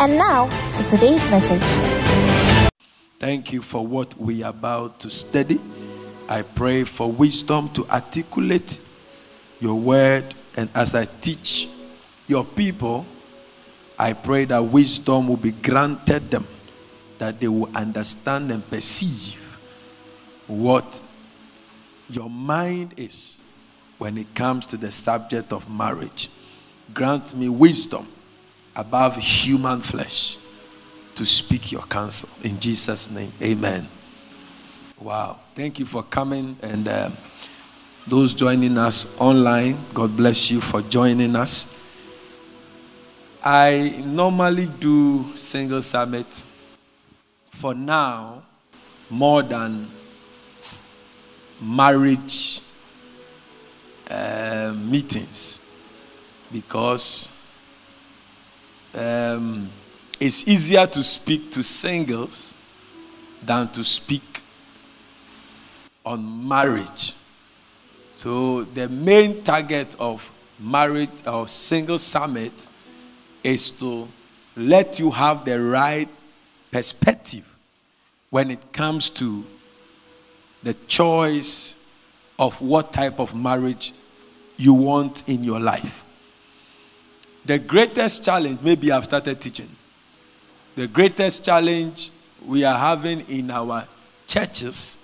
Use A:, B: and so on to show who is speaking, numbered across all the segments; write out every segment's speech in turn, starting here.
A: And now to today's message.
B: Thank you for what we are about to study. I pray for wisdom to articulate your word, and as I teach your people, I pray that wisdom will be granted them, that they will understand and perceive what your mind is when it comes to the subject of marriage. Grant me wisdom above human flesh to speak your counsel. In Jesus' name, amen. Wow. Thank you for coming. And um, those joining us online, God bless you for joining us. I normally do single summit for now more than marriage uh, meetings because um, it's easier to speak to singles than to speak on marriage. So, the main target of marriage or single summit is to let you have the right perspective when it comes to the choice of what type of marriage you want in your life. The greatest challenge, maybe I've started teaching, the greatest challenge we are having in our churches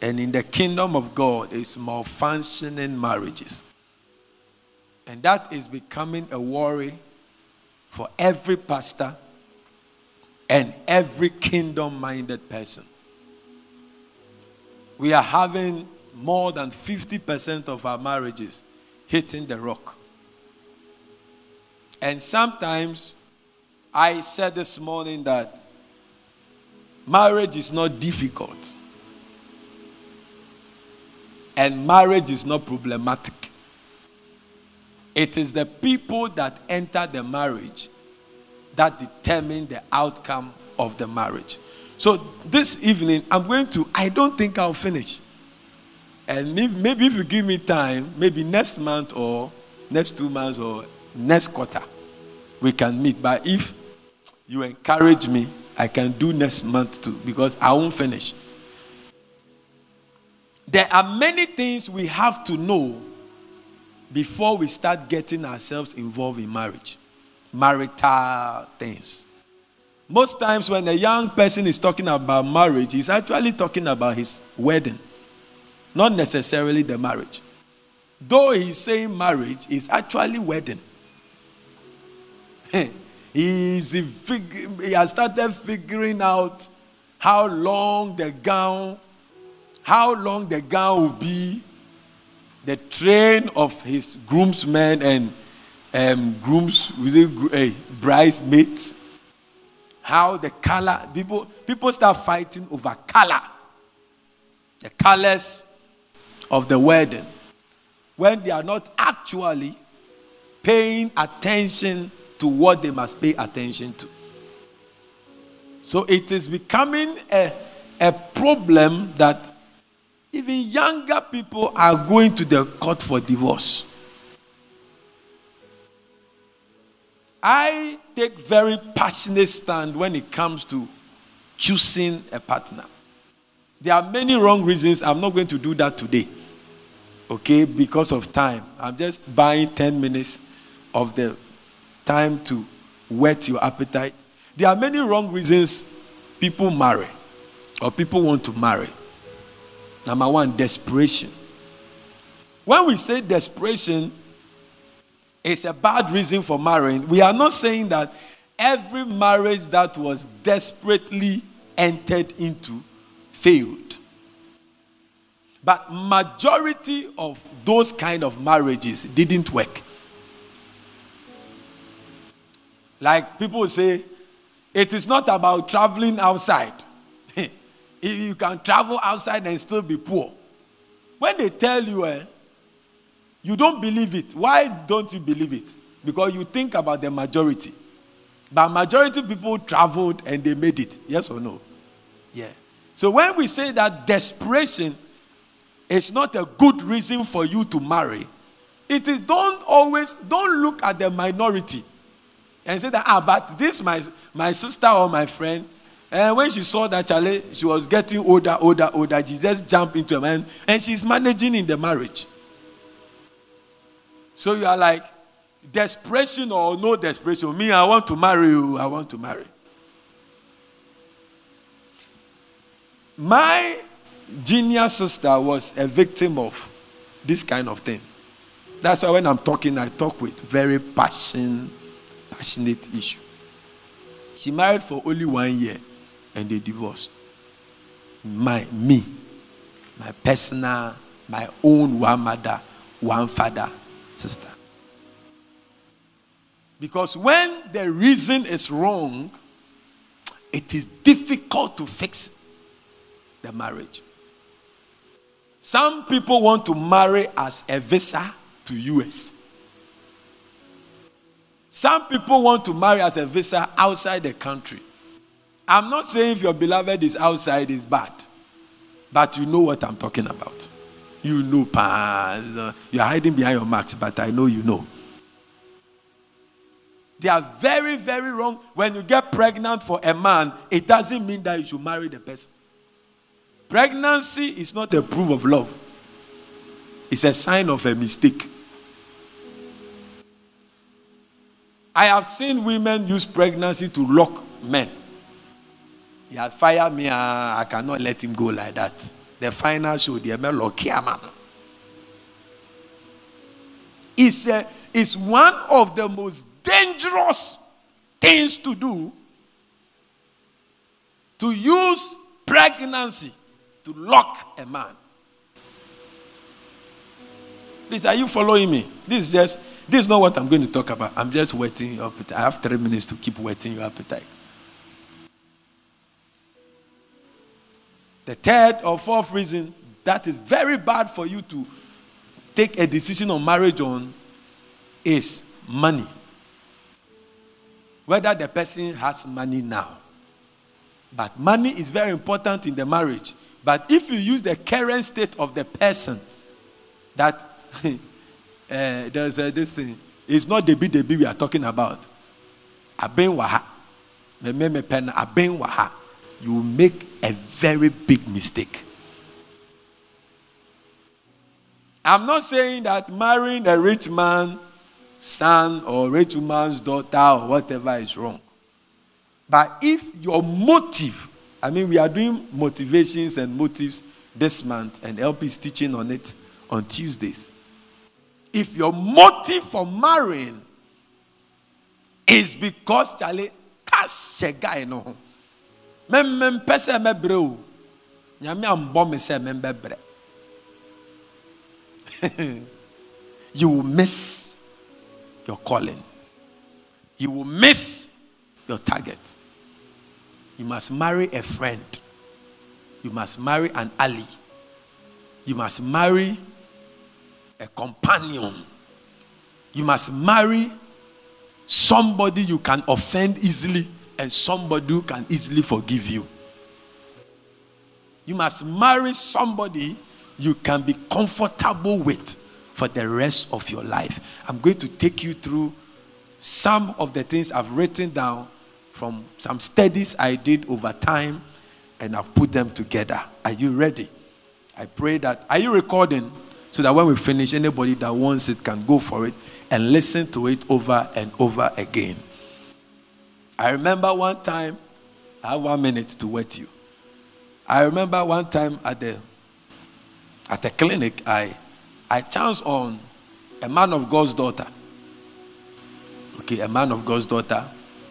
B: and in the kingdom of God is malfunctioning marriages. And that is becoming a worry for every pastor and every kingdom minded person. We are having more than 50% of our marriages hitting the rock. And sometimes I said this morning that marriage is not difficult. And marriage is not problematic. It is the people that enter the marriage that determine the outcome of the marriage. So this evening, I'm going to, I don't think I'll finish. And maybe if you give me time, maybe next month or next two months or next quarter, we can meet. But if you encourage me, I can do next month too because I won't finish. There are many things we have to know before we start getting ourselves involved in marriage, marital things. Most times, when a young person is talking about marriage, he's actually talking about his wedding, not necessarily the marriage. Though he's saying marriage, is actually wedding. He's he has started figuring out how long the gown, how long the gown will be, the train of his groomsmen and um, grooms, uh, bridesmaids, how the color, people, people start fighting over color, the colors of the wedding, when they are not actually paying attention to what they must pay attention to. So it is becoming a, a problem that even younger people are going to the court for divorce. I take very passionate stand when it comes to choosing a partner. There are many wrong reasons. I'm not going to do that today. Okay, because of time. I'm just buying 10 minutes of the time to whet your appetite. There are many wrong reasons people marry or people want to marry. Number one, desperation. When we say desperation is a bad reason for marrying, we are not saying that every marriage that was desperately entered into failed. But majority of those kind of marriages didn't work. Like people say, It is not about traveling outside. you can travel outside and still be poor. When they tell you, eh, you don't believe it. Why don't you believe it? Because you think about the majority. But majority people traveled and they made it. Yes or no? Yeah. So when we say that desperation is not a good reason for you to marry, it is don't always don't look at the minority and say that ah, but this my my sister or my friend, and when she saw that Charlie, she was getting older, older, older, she just jumped into a man and she's managing in the marriage. So you are like, desperation or no desperation. Me, I want to marry you. I want to marry. My junior sister was a victim of this kind of thing. That's why when I'm talking, I talk with very passion, passionate issue. She married for only one year and they divorced. My me, my personal, my own one mother, one father, sister. Because when the reason is wrong, it is difficult to fix the marriage. Some people want to marry as a visa to US. Some people want to marry as a visa outside the country. I'm not saying if your beloved is outside is bad, but you know what I'm talking about. You know, pan. You're hiding behind your marks, but I know you know. They are very, very wrong. When you get pregnant for a man, it doesn't mean that you should marry the person. Pregnancy is not a proof of love, it's a sign of a mistake. I have seen women use pregnancy to lock men. He has fired me, uh, I cannot let him go like that. The final show, the ML man. It's, a, it's one of the most dangerous things to do to use pregnancy to lock a man. Please, are you following me? This is just this is not what I'm going to talk about. I'm just wetting your appetite. I have three minutes to keep wetting your appetite. The third or fourth reason that is very bad for you to take a decision on marriage on is money whether the person has money now. But money is very important in the marriage. But if you use the current state of the person, that uh, there's uh, this thing, it's not the the we are talking about. Aben waha, me pen aben waha. You make a very big mistake. I'm not saying that marrying a rich man son or rich woman's daughter or whatever is wrong. But if your motive, I mean, we are doing motivations and motives this month, and LP is teaching on it on Tuesdays. If your motive for marrying is because Charlie kashe guy no memmem pese mebre o nyame ambɔ me sɛ membebre you will miss your calling. You will miss your target. You must marry a friend. You must marry an ally. You must marry a companion. You must marry somebody you can offend easily and somebody who can easily forgive you. You must marry somebody you can be comfortable with for the rest of your life. I'm going to take you through some of the things I've written down from some studies I did over time and I've put them together. Are you ready? I pray that. Are you recording? So that when we finish, anybody that wants it can go for it and listen to it over and over again. I remember one time, I have one minute to wait you. I remember one time at the at the clinic, I I chanced on a man of God's daughter. Okay, a man of God's daughter.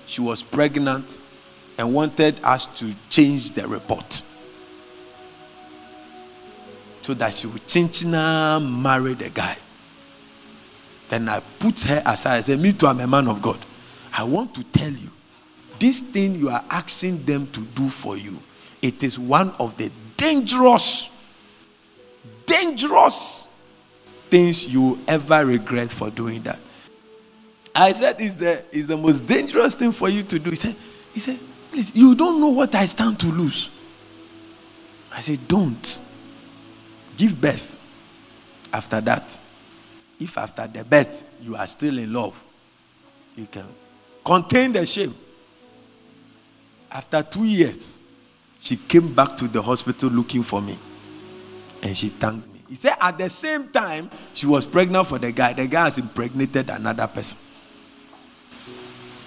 B: She was pregnant and wanted us to change the report. So that she would chinchina marry the guy. Then I put her aside. I said, Me too, I'm a man of God. I want to tell you this thing you are asking them to do for you, it is one of the dangerous, dangerous things you ever regret for doing that. I said, it's the, it's the most dangerous thing for you to do. He said, he said, please, you don't know what I stand to lose. I said, don't. Give birth. After that, if after the birth you are still in love, you can contain the shame. After two years, she came back to the hospital looking for me. And she thanked me. He said at the same time, she was pregnant for the guy. The guy has impregnated another person.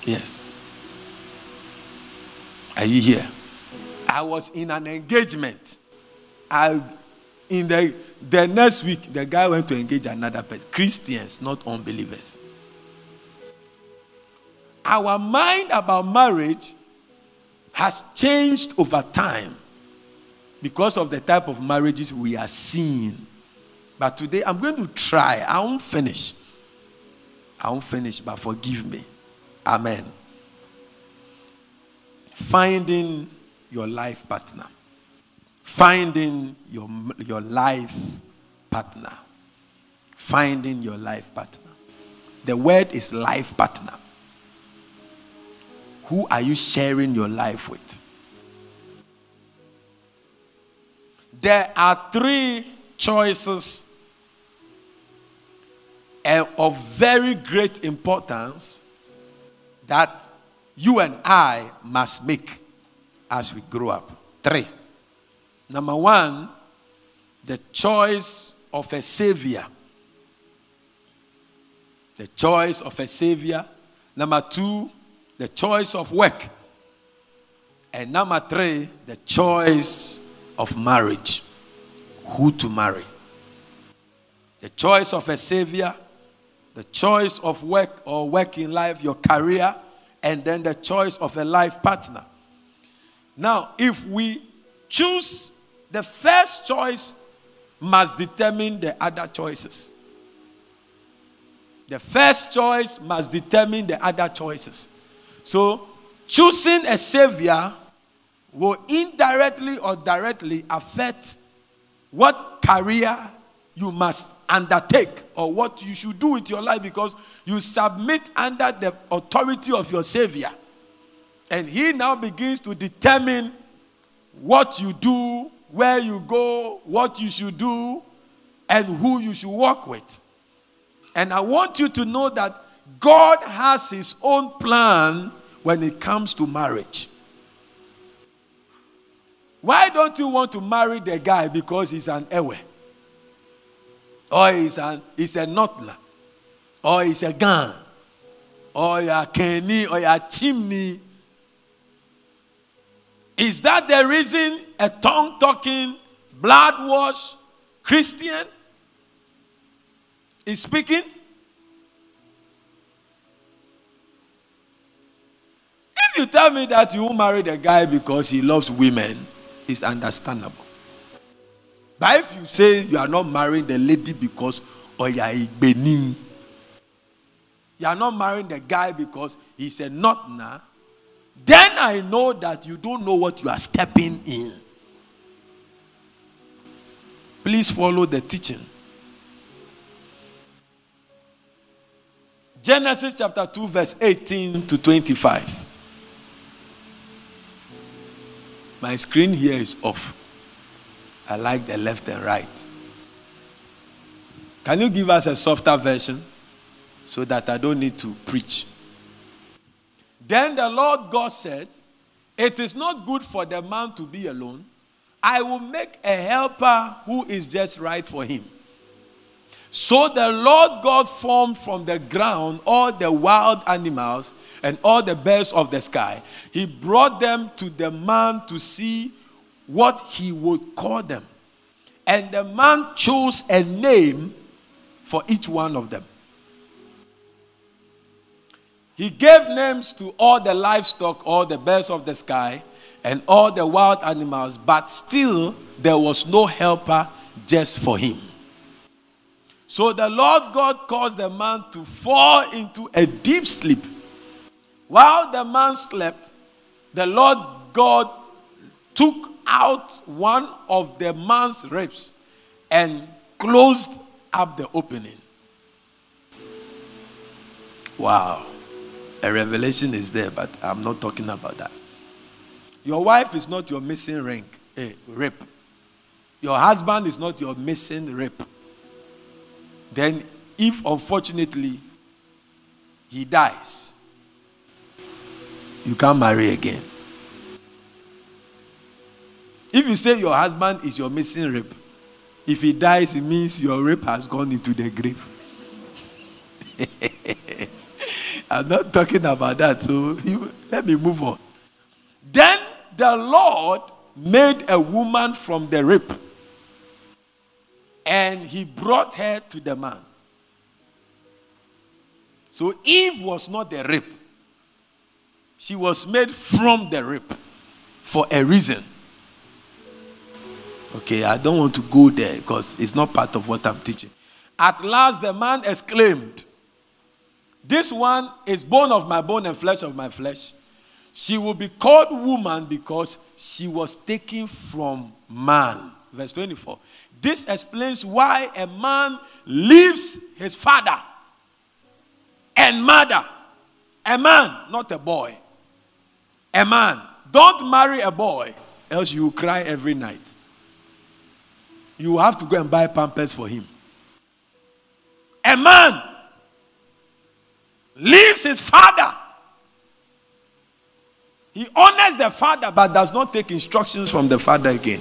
B: Yes. Are you here? I was in an engagement. I in the the next week, the guy went to engage another person. Christians, not unbelievers. Our mind about marriage has changed over time because of the type of marriages we are seeing. But today I'm going to try. I won't finish. I won't finish, but forgive me. Amen. Finding your life partner. Finding your, your life partner. Finding your life partner. The word is life partner. Who are you sharing your life with? There are three choices and of very great importance that you and I must make as we grow up. Three. Number one, the choice of a savior. The choice of a savior. Number two, the choice of work. And number three, the choice of marriage. Who to marry. The choice of a savior, the choice of work or work in life, your career, and then the choice of a life partner. Now, if we choose the first choice, must determine the other choices. The first choice must determine the other choices. So, choosing a savior will indirectly or directly affect what career you must undertake or what you should do with your life because you submit under the authority of your Savior. And He now begins to determine what you do, where you go, what you should do, and who you should walk with. And I want you to know that God has His own plan when it comes to marriage. Why don't you want to marry the guy because he's an ewe? Or he's, an, he's a notla? Or he's a gun? Or a kenny? Or a chimney? Is that the reason a tongue talking, blood wash Christian is speaking? If you tell me that you marry the guy because he loves women, is understandable. But if you say you are not marrying the lady because oh, Oya Igbeni, you are not marrying the guy because he's a notna, then I know that you don't know what you are stepping in. Please follow the teaching. Genesis chapter 2, verse 18 to 25. My screen here is off. I like the left and right. Can you give us a softer version so that I don't need to preach? Then the Lord God said, It is not good for the man to be alone. I will make a helper who is just right for him. So the Lord God formed from the ground all the wild animals and all the birds of the sky. He brought them to the man to see what he would call them. And the man chose a name for each one of them. He gave names to all the livestock, all the birds of the sky, and all the wild animals, but still there was no helper just for him. So the Lord God caused the man to fall into a deep sleep. While the man slept, the Lord God took out one of the man's ribs and closed up the opening. Wow. A revelation is there, but I'm not talking about that. Your wife is not your missing ring, eh, rib. Your husband is not your missing rib. Then, if unfortunately he dies, you can't marry again. If you say your husband is your missing rib, if he dies, it means your rib has gone into the grave. I'm not talking about that, so let me move on. Then the Lord made a woman from the rib, and he brought her to the man. So Eve was not the rib, she was made from the rib for a reason. Okay, I don't want to go there because it's not part of what I'm teaching. At last, the man exclaimed, This one is bone of my bone and flesh of my flesh. She will be called woman because she was taken from man. Verse 24. This explains why a man leaves his father and mother. A man, not a boy. A man. Don't marry a boy, else you will cry every night you have to go and buy pampers for him. A man leaves his father. He honors the father but does not take instructions from the father again.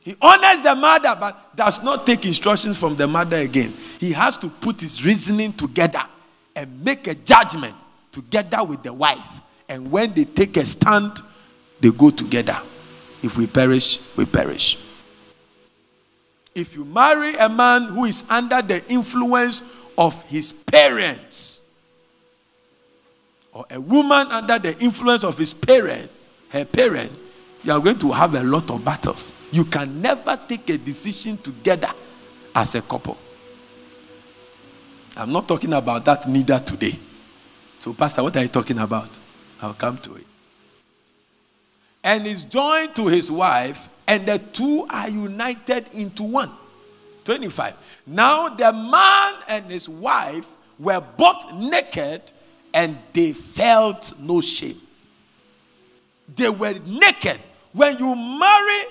B: He honors the mother but does not take instructions from the mother again. He has to put his reasoning together and make a judgment together with the wife. And when they take a stand, they go together. If we perish, we perish. If you marry a man who is under the influence of his parents, or a woman under the influence of his parent, her parent, you are going to have a lot of battles. You can never take a decision together as a couple. I'm not talking about that neither today. So, Pastor, what are you talking about? I'll come to it. And is joined to his wife, and the two are united into one. 25. Now the man and his wife were both naked and they felt no shame. They were naked. When you marry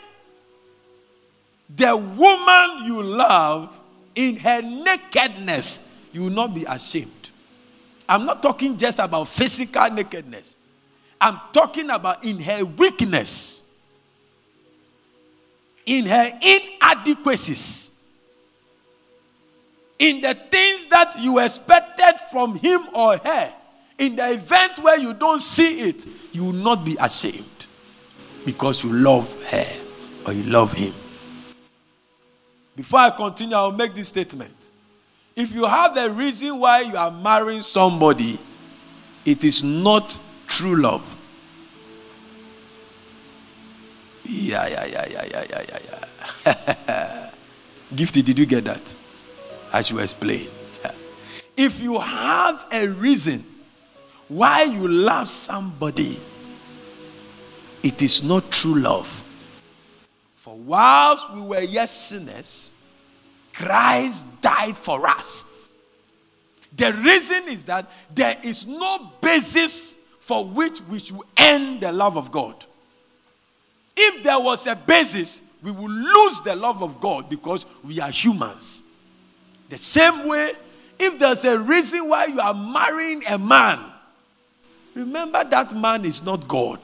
B: the woman you love in her nakedness, you will not be ashamed. I'm not talking just about physical nakedness. I'm talking about in her weakness, in her inadequacies, in the things that you expected from him or her. In the event where you don't see it, you will not be ashamed because you love her or you love him. Before I continue, I'll make this statement. If you have a reason why you are marrying somebody, it is not true love. Yeah, yeah, yeah, yeah, yeah, yeah, yeah, yeah. Gifty, did you get that? I should explain. If you have a reason why you love somebody, it is not true love. For whilst we were yet sinners, Christ died for us. The reason is that there is no basis for which we should end the love of God. If there was a basis, we would lose the love of God because we are humans. The same way, if there's a reason why you are marrying a man, remember that man is not God.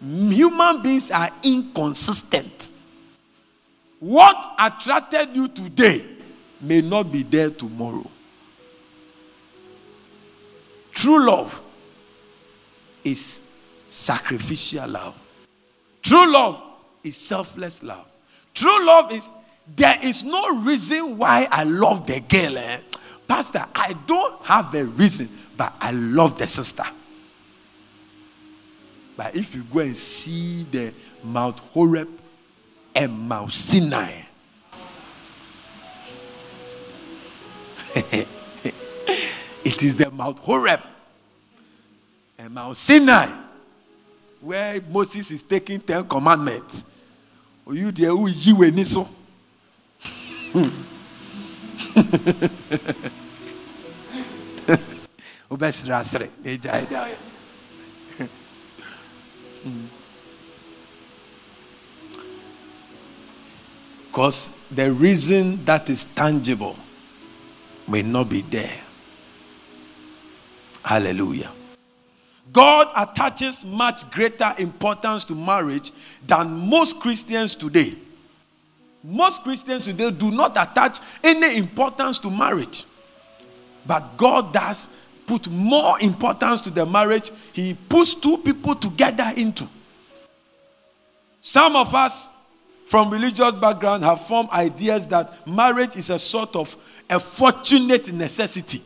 B: Human beings are inconsistent. What attracted you today may not be there tomorrow. True love is sacrificial love. True love is selfless love. True love is there is no reason why I love the girl. Eh? Pastor, I don't have a reason, but I love the sister. But if you go and see the Mount Horeb and Mount Sinai, it is the Mount Horeb and Mount Sinai where Moses is taking Ten Commandments. You there who you any so. Mm. Because the reason that is tangible may not be there. Hallelujah. God attaches much greater importance to marriage than most Christians today. Most Christians today do not attach any importance to marriage. But God does put more importance to the marriage He puts two people together into. Some of us from religious background have formed ideas that marriage is a sort of a fortunate necessity.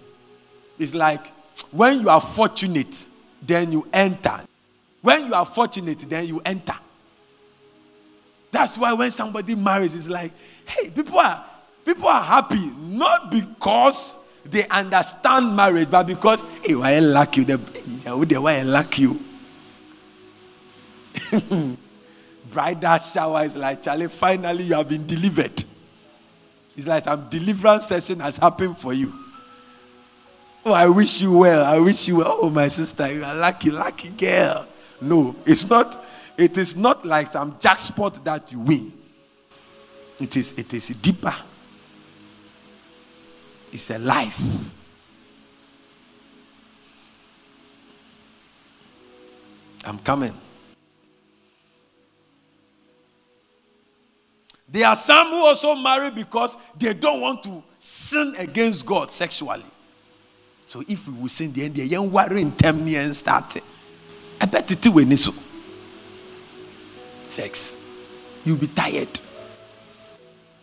B: It's like when you are fortunate, then you enter. When you are fortunate, then you enter. That's why when somebody marries, it's like, hey, people are people are happy not because they understand marriage, but because hey, why I like you, the why I like you. Bridal shower is like, Charlie, finally you have been delivered. It's like some deliverance session has happened for you. Oh, I wish you well. I wish you well. Oh, my sister, you are lucky, lucky girl. No, it's not. It is not like some jackpot that you win. It is. It is deeper. It's a life. I'm coming. There are some who also marry because they don't want to sin against God sexually. So if we will sin the end, the young worry in ten years start. I bet it will so. Sex. You'll be tired.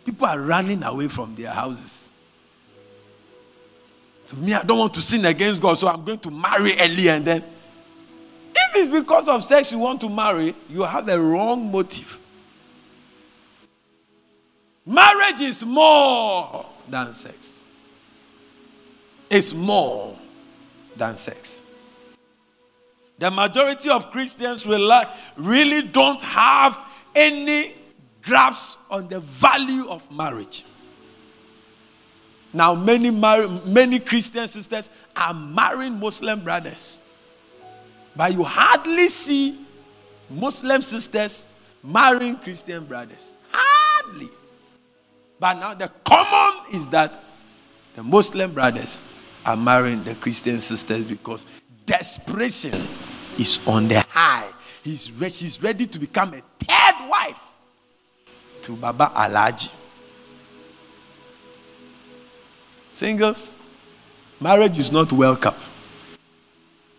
B: People are running away from their houses. So me, I don't want to sin against God, so I'm going to marry early and then. If it's because of sex you want to marry, you have a wrong motive. Marriage is more than sex. It's more than sex. The majority of Christians really don't have any grasp on the value of marriage. Now, many, many Christian sisters are marrying Muslim brothers. But you hardly see Muslim sisters marrying Christian brothers. Hardly. But now the common is that the Muslim brothers are marrying the Christian sisters because desperation is on the high. He's, she's ready to become a third wife to Baba Alhaji. Singles, marriage is not welcome.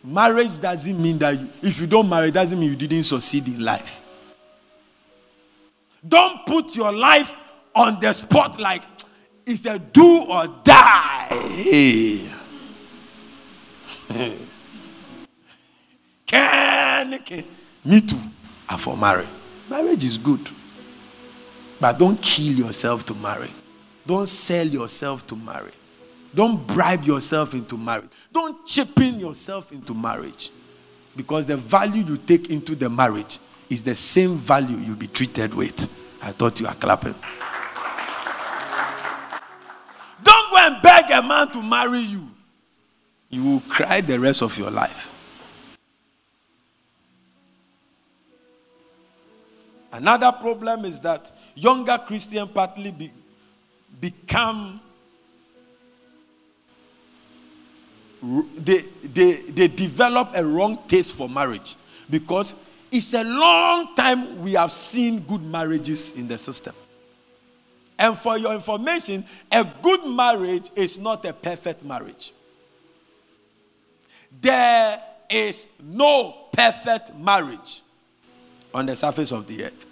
B: Marriage doesn't mean that you, if you don't marry, doesn't mean you didn't succeed in life. Don't put your life on the spot like it's a do or die. Hey. can, can. Me too. I for marry. Marriage is good. But don't kill yourself to marry. Don't sell yourself to marry. Don't bribe yourself into marriage. Don't chip in yourself into marriage. Because the value you take into the marriage is the same value you'll be treated with. I thought you were clapping. Don't go and beg a man to marry you. You will cry the rest of your life. Another problem is that younger Christian partly be, become they, they, they develop a wrong taste for marriage because it's a long time we have seen good marriages in the system. And for your information, a good marriage is not a perfect marriage. There is no perfect marriage on the surface of the earth.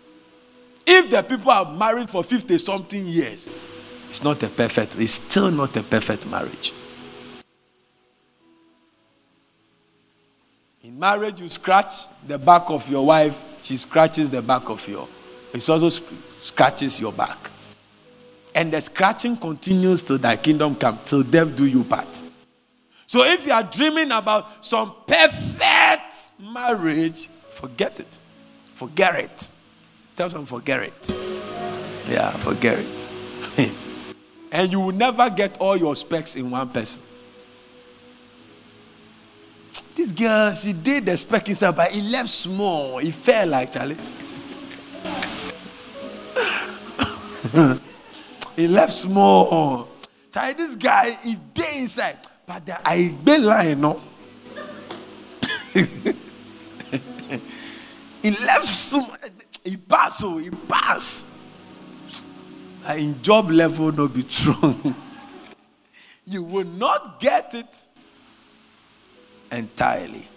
B: If the people are married for 50 something years, it's not a perfect, it's still not a perfect marriage. In marriage, you scratch the back of your wife, she scratches the back of your. It also scratches your back. And the scratching continues till thy kingdom come, till death do you part. So if you are dreaming about some perfect marriage, Forget it. Forget it. Tell someone, forget it. Yeah, forget it. and you will never get all your specs in one person. This girl, she did the spec inside, but it left small. It fell like Charlie. it left small. Charlie, this guy, he did inside, but the I be line, no. he left small. He passed, so oh, he passed. In job level, no be true. you will not get it entirely.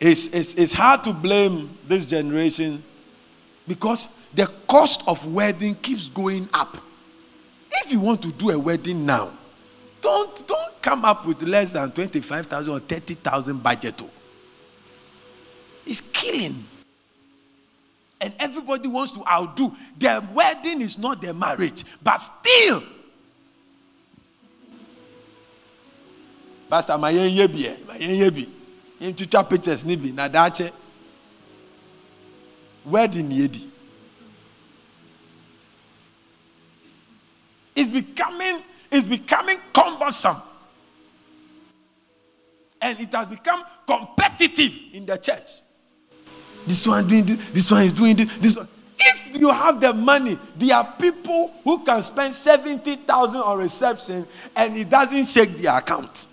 B: It's, it's, it's hard to blame this generation because the cost of wedding keeps going up. If you want to do a wedding now, don't, don't come up with less than 25,000 or 30,000 budget. Oh. It's killing. And everybody wants to outdo. Their wedding is not their marriage, but still pastor ma yɛn yɛ bi ma yɛn yɛ bi. Pictures ni bi na wedding yɛ di it's becoming it's becoming cumbersome. And it has become competitive in the church. This one doing this this one is doing this this one. If you have the money, there are people who can spend 70,000 on reception and it doesn't shake their account.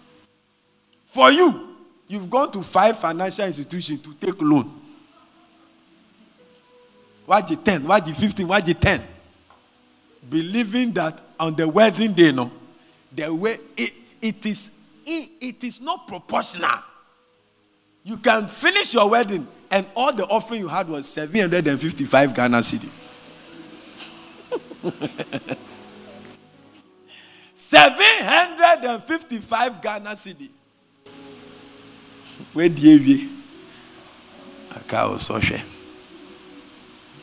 B: For you, you've gone to five financial institutions to take loan. Why the 10? Why the 15? Why the 10? Believing that on the wedding day, no, the way it, it is it, it is not proportional. You can finish your wedding and all the offering you had was 755 Ghana cedi. 755 Ghana cedi die awie aka wo sɔhwɛ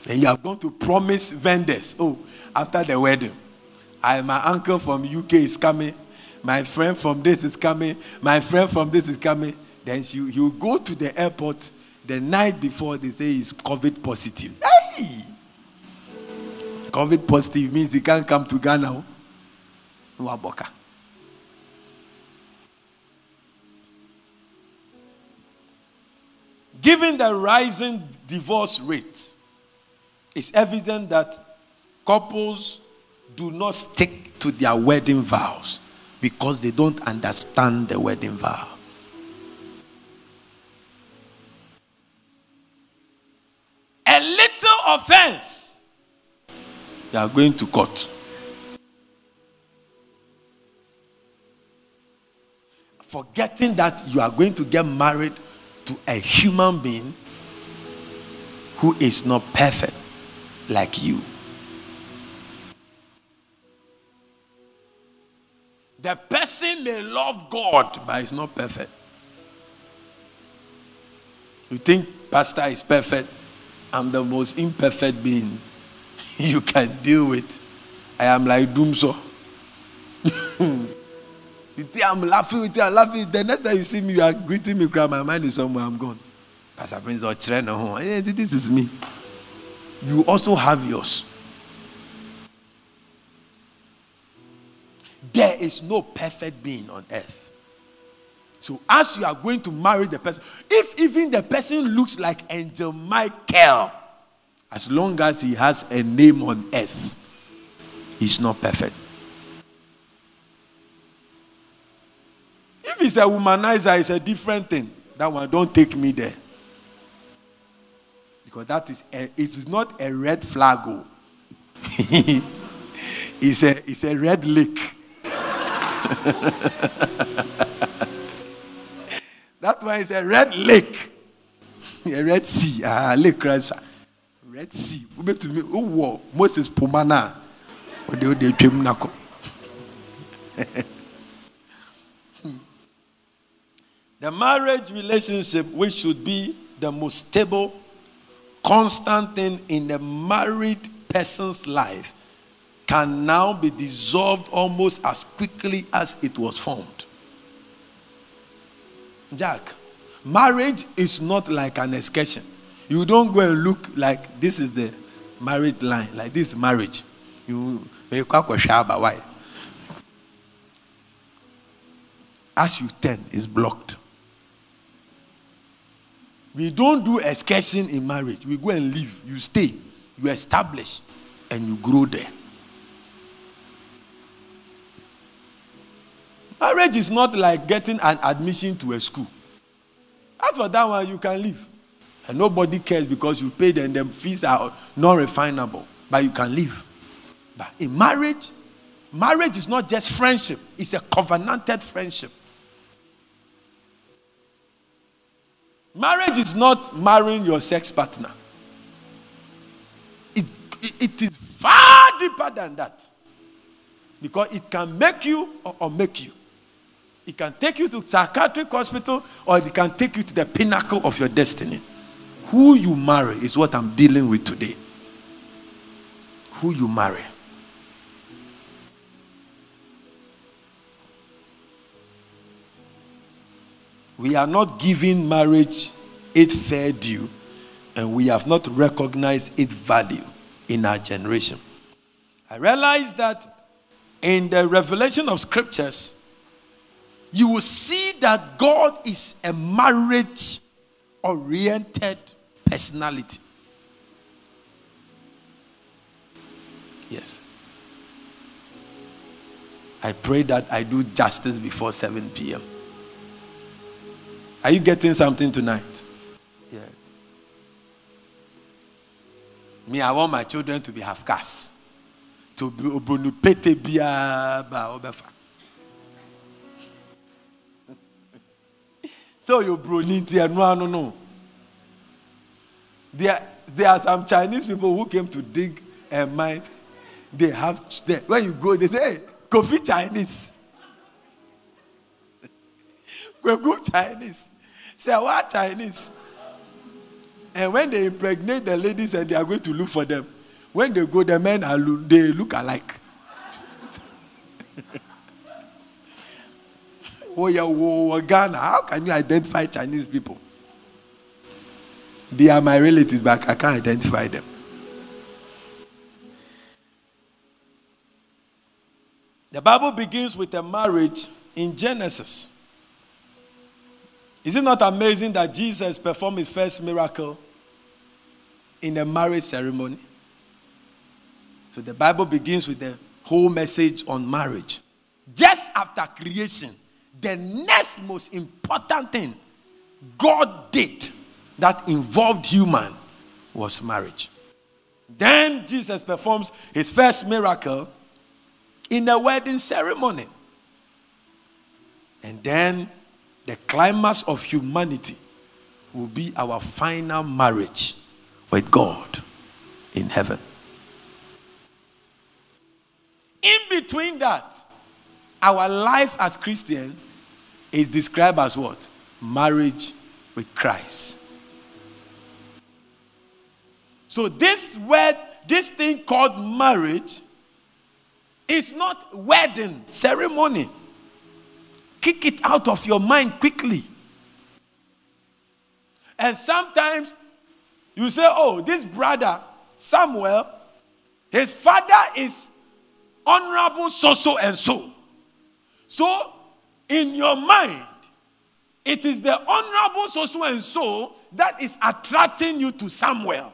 B: and you have gone to promise vendors. Oh after the wedding. I, my uncle from uk is coming. My friend from this is coming. My friend from this is coming. Then you, you go to the airport the night before they say he's covid positive. Hey! covid positive means he can't come to ghana oh. Waboka. Given the rising divorce rate, it's evident that couples do not stick to their wedding vows because they don't understand the wedding vow. A little offense, they are going to court. Forgetting that you are going to get married to a human being who is not perfect like you. The person may love God, but is not perfect. You think pastor is perfect? I'm the most imperfect being you can deal with. I am like Doomso. You think I'm laughing with you, I'm laughing. The next time you see me, you are greeting me, cry. My mind is somewhere, I'm gone. Pastor Prince oh, or home. Oh, oh, yeah, this is me. You also have yours. There is no perfect being on earth. So, as you are going to marry the person, if even the person looks like Angel Michael, as long as he has a name on earth, he's not perfect. A womanizer, it's a different thing. That one, don't take me there. Because that is a, it is not a red flag. Oh. it's a it's a red lake. that one is a red lake. A red sea. Ah, lake crash. Red sea. Moses Pomana. The marriage relationship, which should be the most stable, constant thing in a married person's life, can now be dissolved almost as quickly as it was formed. Jack, marriage is not like an excursion. You don't go and look like this is the marriage line, like this is marriage. You may why? As you turn, it's blocked. We don't do excursion in marriage. We go and live. You stay, you establish, and you grow there. Marriage is not like getting an admission to a school. As for that one, you can leave. And nobody cares because you paid and the fees are non refinable. But you can leave. But in marriage, marriage is not just friendship, it's a covenanted friendship. Marriage is not marrying your sex partner. It, it, it is far deeper than that. Because it can make you or, or make you. It can take you to psychiatric hospital or it can take you to the pinnacle of your destiny. Who you marry is what I'm dealing with today. Who you marry. We are not giving marriage its fair due, and we have not recognized its value in our generation. I realize that in the revelation of scriptures, you will see that God is a marriage oriented personality. Yes. I pray that I do justice before 7 p.m. Are you getting something tonight? Yes. Me, I want my children to be half caste. To be obunupete biya ba obefa. So you bruniti and no no no. There, there are some Chinese people who came to dig a mine. They have they, when you go, they say, hey, coffee Chinese. go good Chinese. Say what Chinese? And when they impregnate the ladies and they are going to look for them, when they go, the men are they look alike. oh yeah, oh, Ghana. How can you identify Chinese people? They are my relatives, but I can't identify them. The Bible begins with a marriage in Genesis. Is it not amazing that Jesus performed his first miracle in a marriage ceremony? So the Bible begins with the whole message on marriage. Just after creation, the next most important thing God did that involved human was marriage. Then Jesus performs his first miracle in a wedding ceremony. And then the climax of humanity will be our final marriage with God in heaven. In between that, our life as Christian is described as what? Marriage with Christ. So, this word, this thing called marriage, is not wedding ceremony. Kick it out of your mind quickly. And sometimes you say, oh, this brother, Samuel, his father is honorable so so and so. So, in your mind, it is the honorable so so and so that is attracting you to Samuel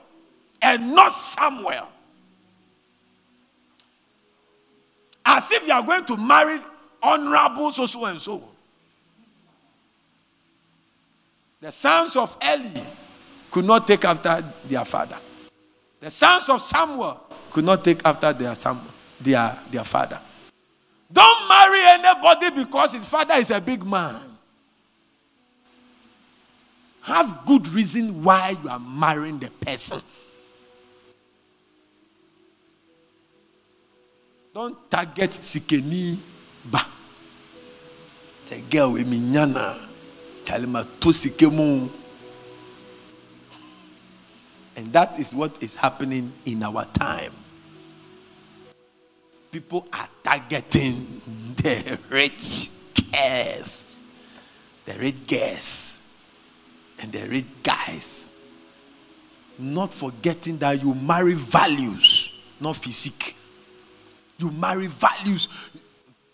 B: and not Samuel. As if you are going to marry honorable so so and so. The sons of Eli could not take after their father. The sons of Samuel could not take after their, their, their father. Don't marry anybody because his father is a big man. Have good reason why you are marrying the person. Don't target Sikeni ba. Girl with minyana. Chalima to Sikemu. And that is what is happening in our time. People are targeting the rich the the rich girls and the rich guys. Not forgetting that you marry values, not physique. You marry values.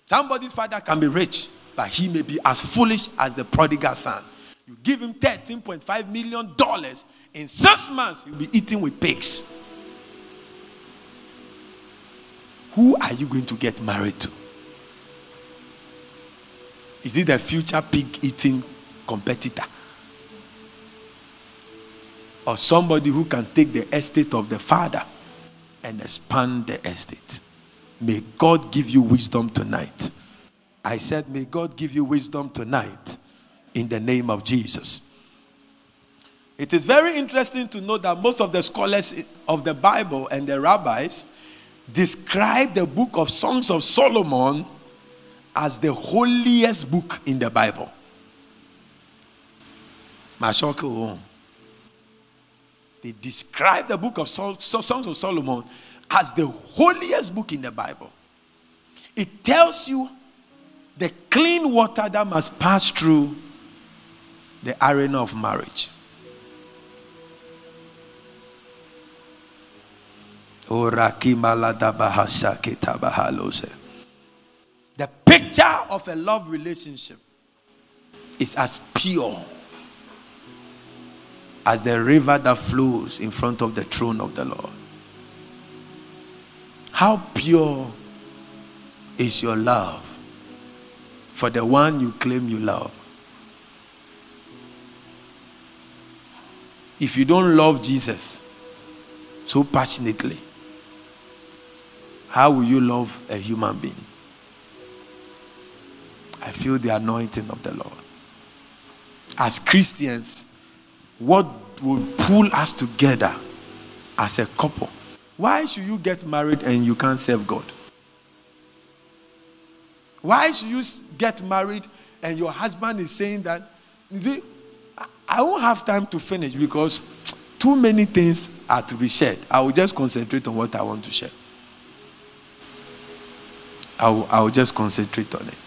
B: Somebody's father can be rich, but he may be as foolish as the prodigal son. You give him $13.5 million. In six months, he'll be eating with pigs. Who are you going to get married to? Is it the future pig eating competitor? Or somebody who can take the estate of the father and expand the estate? May God give you wisdom tonight. I said, May God give you wisdom tonight in the name of Jesus. It is very interesting to know that most of the scholars of the Bible and the rabbis describe the book of Songs of Solomon as the holiest book in the Bible. Oh. They describe the book of Songs of Solomon as the holiest book in the Bible. It tells you the clean water that must pass through the arena of marriage. The picture of a love relationship is as pure as the river that flows in front of the throne of the Lord. How pure is your love for the one you claim you love? If you don't love Jesus so passionately, how will you love a human being? I feel the anointing of the Lord. As Christians, what will pull us together as a couple? Why should you get married and you can't serve God? Why should you get married and your husband is saying that, I won't have time to finish because too many things are to be shared. I will just concentrate on what I want to share. I will, I will just concentrate on it.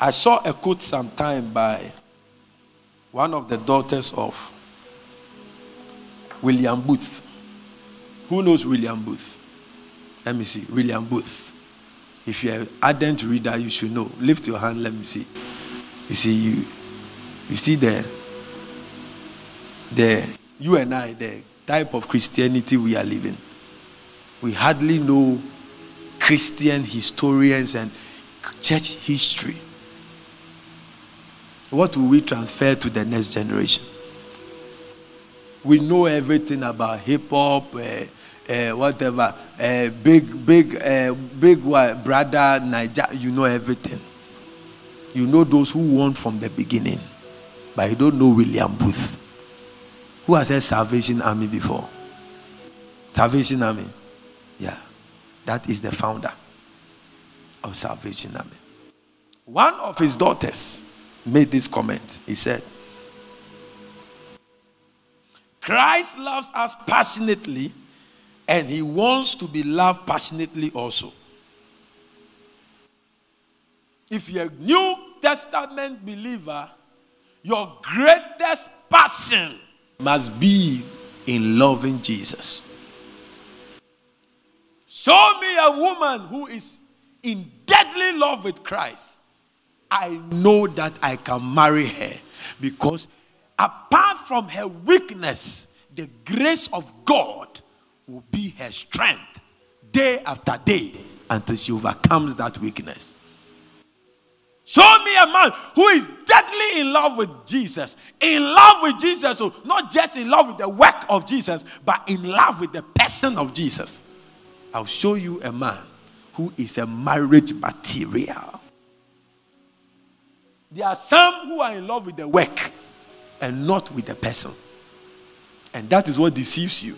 B: I saw a quote sometime by one of the daughters of William Booth. Who knows William Booth? Let me see. William Booth. If you're an ardent reader, you should know. Lift your hand, let me see. You see, you, you see the, the, you and I, the type of Christianity we are living. We hardly know Christian historians and church history. What will we transfer to the next generation? We know everything about hip hop, uh, uh, whatever, uh, big, big, uh, big brother Naija, you know everything. You know those who won from the beginning, but you don't know William Booth. Who has said Salvation Army before? Salvation Army. Yeah. That is the founder of Salvation Army. One of his daughters made this comment. He said, Christ loves us passionately and he wants to be loved passionately also. If you're a New Testament believer, your greatest passion must be in loving Jesus. Show me a woman who is in deadly love with Christ. I know that I can marry her because apart from her weakness, the grace of God will be her strength day after day until she overcomes that weakness. Show me a man who is deadly in love with Jesus. In love with Jesus, so not just in love with the work of Jesus, but in love with the person of Jesus. I'll show you a man who is a marriage material. There are some who are in love with the work and not with the person. And that is what deceives you.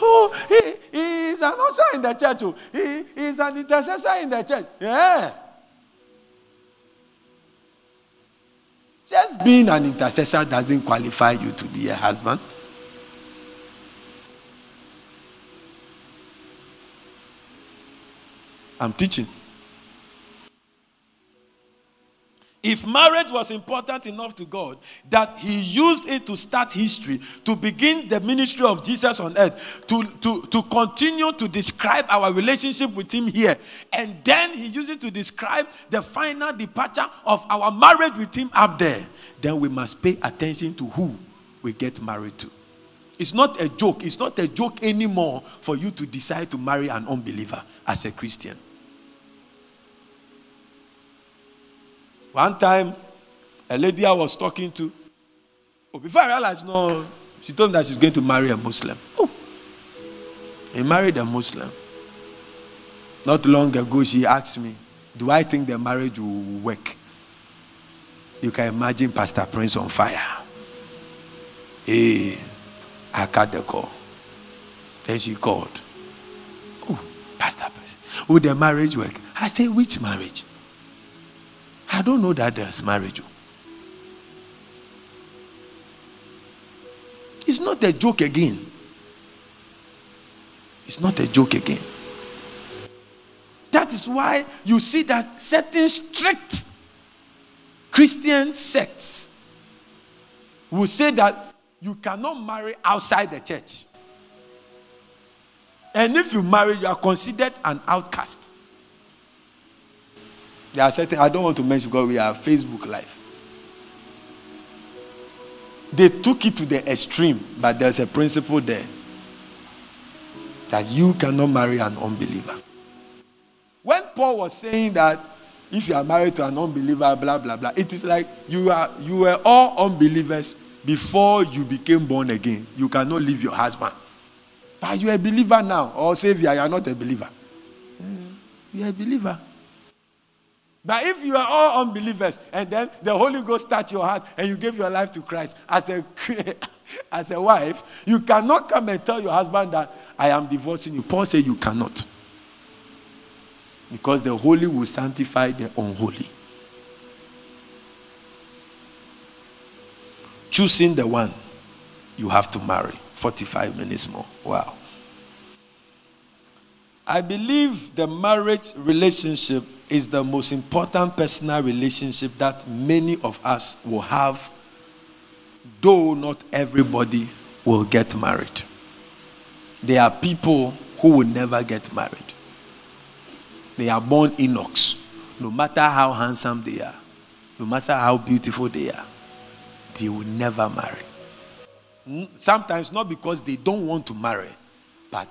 B: Oh, he, he is an usher in the church. Oh. He, he is an intercessor in the church. Yeah. Just being an intercessor doesn't qualify you to be a husband. I'm teaching. If marriage was important enough to God that He used it to start history, to begin the ministry of Jesus on earth, to, to, to continue to describe our relationship with Him here, and then He used it to describe the final departure of our marriage with Him up there, then we must pay attention to who we get married to. It's not a joke. It's not a joke anymore for you to decide to marry an unbeliever as a Christian. One time, a lady I was talking to, oh, before I realized, no, she told me that she's going to marry a Muslim. Oh, he married a Muslim. Not long ago, she asked me, Do I think the marriage will work? You can imagine Pastor Prince on fire. Hey, I cut the call. Then she called. Oh, Pastor Prince, will the marriage work? I said, Which marriage? I don't know that there's marriage. Oh. It's not a joke again. It's not a joke again. That is why you see that certain strict Christian sects will say that you cannot marry outside the church. And if you marry, you are considered an outcast. There are certain, I don't want to mention because we are Facebook Live. They took it to the extreme, but there's a principle there that you cannot marry an unbeliever. When Paul was saying that if you are married to an unbeliever, blah blah blah, it is like you are you were all unbelievers before you became born again. You cannot leave your husband. But you are a believer now, or savior, you are not a believer. Eh, you are a believer. But if you are all unbelievers and then the Holy Ghost touch your heart and you give your life to Christ as a as a wife, you cannot come and tell your husband that I am divorcing you. Paul said you cannot. Because the holy will sanctify the unholy. Choosing the one you have to marry. 45 minutes more. Wow. I believe the marriage relationship is the most important personal relationship that many of us will have, though not everybody will get married. There are people who will never get married. They are born eunuchs. No matter how handsome they are, no matter how beautiful they are, they will never marry. Sometimes not because they don't want to marry, but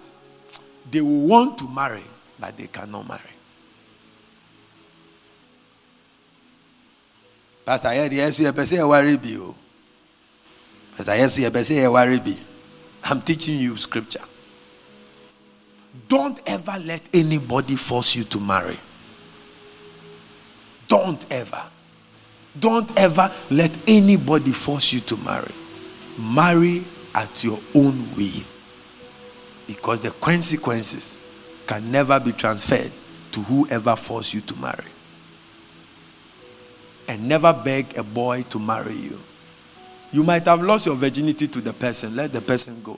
B: they will want to marry, but they cannot marry. Pastor ayɛ deɛ ɛso yɛpɛ sɛ yɛware bi o pastor i'm teaching you scripture. Don't ever let anybody force you to marry. Don't ever. Don't ever let anybody force you to marry. Marry at your own will. Because the consequences can never be transferred to whoever forced you to marry and never beg a boy to marry you. You might have lost your virginity to the person. Let the person go.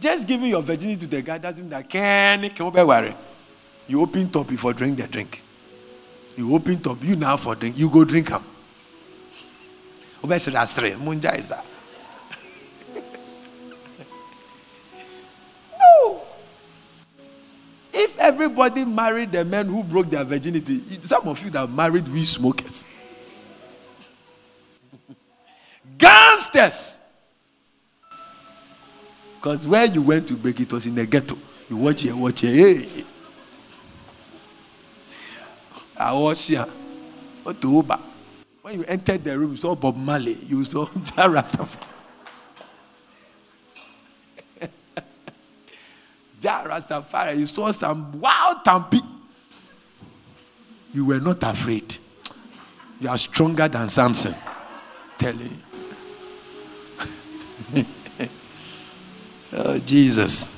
B: Just giving your virginity to the guy doesn't mean that can be worry. You open top before drink the drink. You open top, you now for drink, you go drink him. them. Munja is that. If everybody married the men who broke their virginity, some of you that married we smokers, gangsters. Because where you went to break it was in the ghetto. You watch here, watch here. Hey. I was here. What to Uber? When you entered the room, you saw Bob Marley, you saw Rastafari. Jah Rastafari, you saw some wild tampi. You were not afraid. You are stronger than Samson. Telling you. oh, Jesus.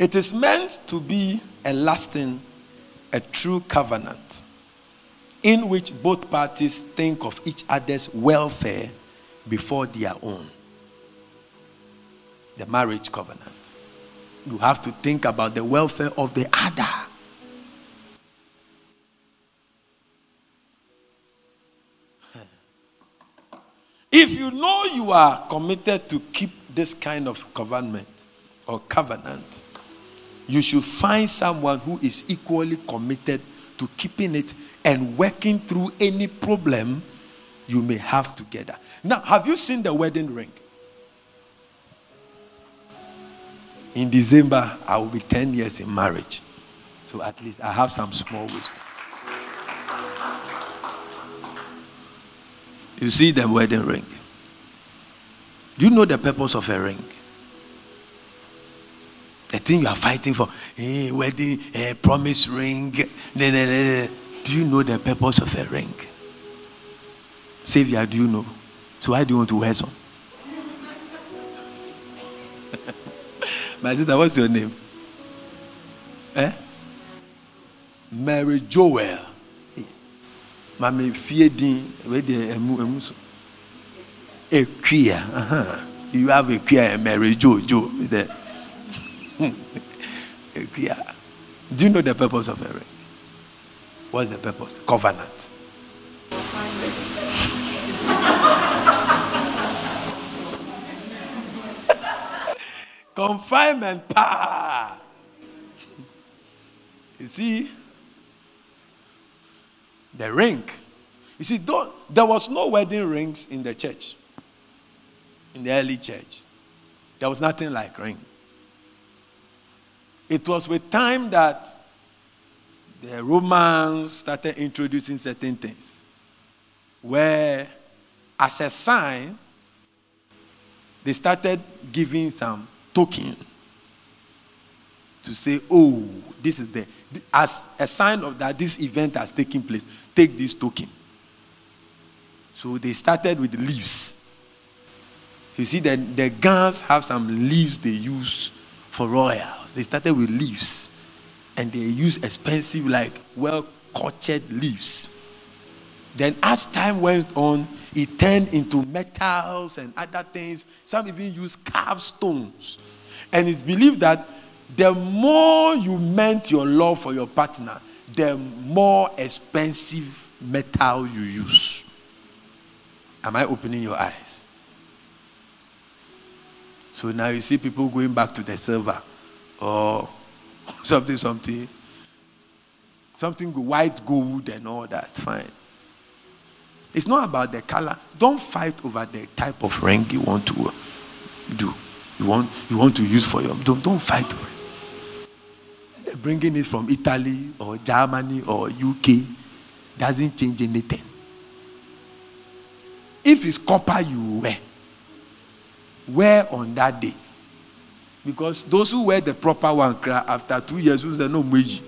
B: It is meant to be a lasting, a true covenant in which both parties think of each other's welfare before their own. The marriage covenant. You have to think about the welfare of the other. If you know you are committed to keep this kind of covenant or covenant, you should find someone who is equally committed to keeping it and working through any problem you may have together. Now, have you seen the wedding ring? In December, I will be 10 years in marriage. So at least I have some small wisdom. You see the wedding ring. Do you know the purpose of a ring? The thing you are fighting for, hey, wedding, hey, promise ring. Do you know the purpose of a ring? Savior, do you know? So why do you want to wear some? My sister, what's your name? Eh? Mary Joel. Mami Fiedin, where the emu emu so. Equia, uh-huh. You have a queer and Mary Jojo. Equia. Do you know the purpose of a ring? What's the purpose? Covenant. Confinement power. You see, the ring. You see, there was no wedding rings in the church, in the early church. There was nothing like ring. It was with time that the Romans started introducing certain things, where, as a sign, they started giving some token to say, oh, this is the, as a sign of that this event has taken place, take this token. So they started with leaves. you see that the guns have some leaves they use for royals. They started with leaves. And they use expensive, like well cultured leaves. Then as time went on, it turned into metals and other things. Some even use carved stones. And it's believed that the more you meant your love for your partner, the more expensive metal you use. Am I opening your eyes? So now you see people going back to the silver or something, something, something white gold and all that. Fine. It's not about the color. Don't fight over the type of ring you want to do. You want, you want to use for your. Don't, don't fight over it. They're bringing it from Italy or Germany or UK doesn't change anything. If it's copper you wear, wear on that day. Because those who wear the proper one cry after two years, who say no meji.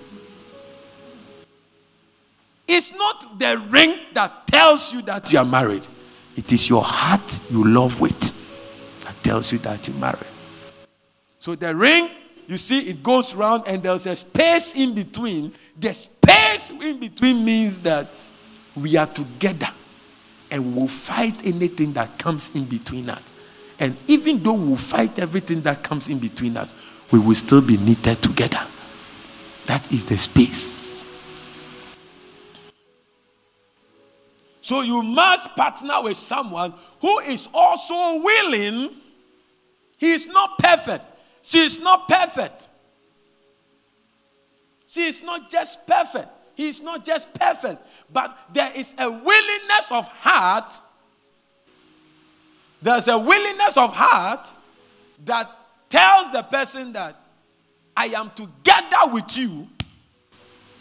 B: It's not the ring that tells you that you are married. It is your heart you love with that tells you that you're married. So the ring, you see, it goes round and there's a space in between. The space in between means that we are together and we'll fight anything that comes in between us. And even though we'll fight everything that comes in between us, we will still be knitted together. That is the space. So you must partner with someone who is also willing. He is not perfect. She is not perfect. She is not just perfect. He is not just perfect. But there is a willingness of heart. There's a willingness of heart that tells the person that I am together with you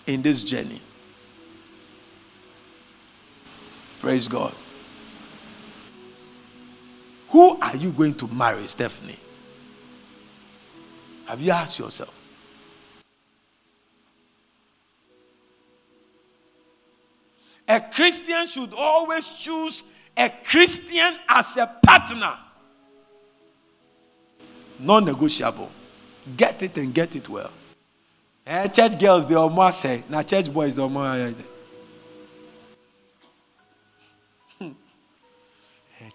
B: in this journey. Praise God. Who are you going to marry, Stephanie? Have you asked yourself? A Christian should always choose a Christian as a partner. Non negotiable. Get it and get it well. Eh, church girls, they almost say. Now, church boys, they almost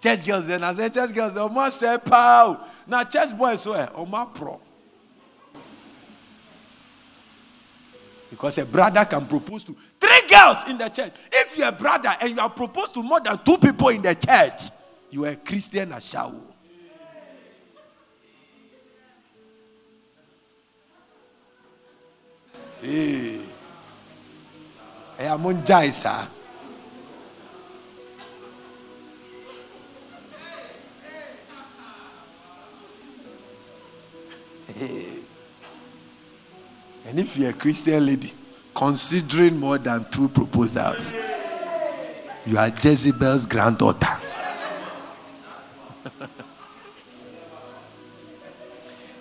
B: church girls then I say church girls they must say pow. Now church boys so eh, oh my pro. Because a brother can propose to three girls in the church. If you're a brother and you are proposed to more than two people in the church, you are a Christian ashawo. Hey. Hey, eh. eh, I'm on. And if you're a Christian lady, considering more than two proposals, you are Jezebel's granddaughter.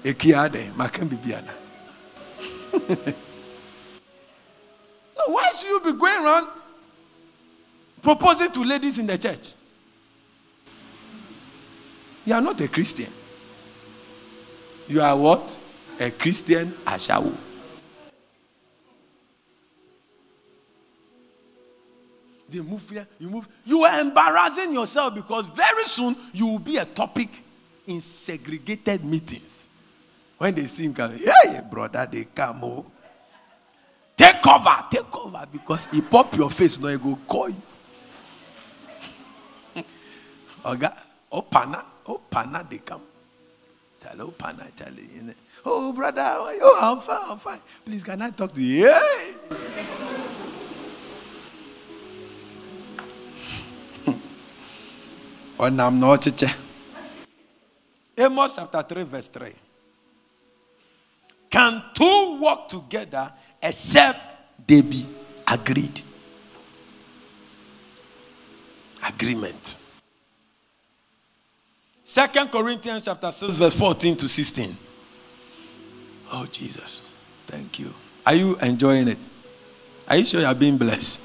B: Ekiade. Why should you be going around proposing to ladies in the church? You are not a Christian. You are what? A Christian Ashawo. They move here, you move. You are embarrassing yourself because very soon you will be a topic in segregated meetings. When they see him come, yeah, brother, they come. Oh. Take cover, take cover because he pop your face, no, he go call you. Oga, oh pana, oh pana, they come. Tell oh pana, tell you. Oh brother, oh I'm fine, I'm fine. Please, can I talk to you? Yeah. ɔnam na ɔkyekyɛ amos chapter 3 verse 3 can two work together except they be agreed agreement second corinthians chapter 6 verse 14 to 16 oh jesus. Thank you. Are you enjoying it? Are you sure you are being blessed?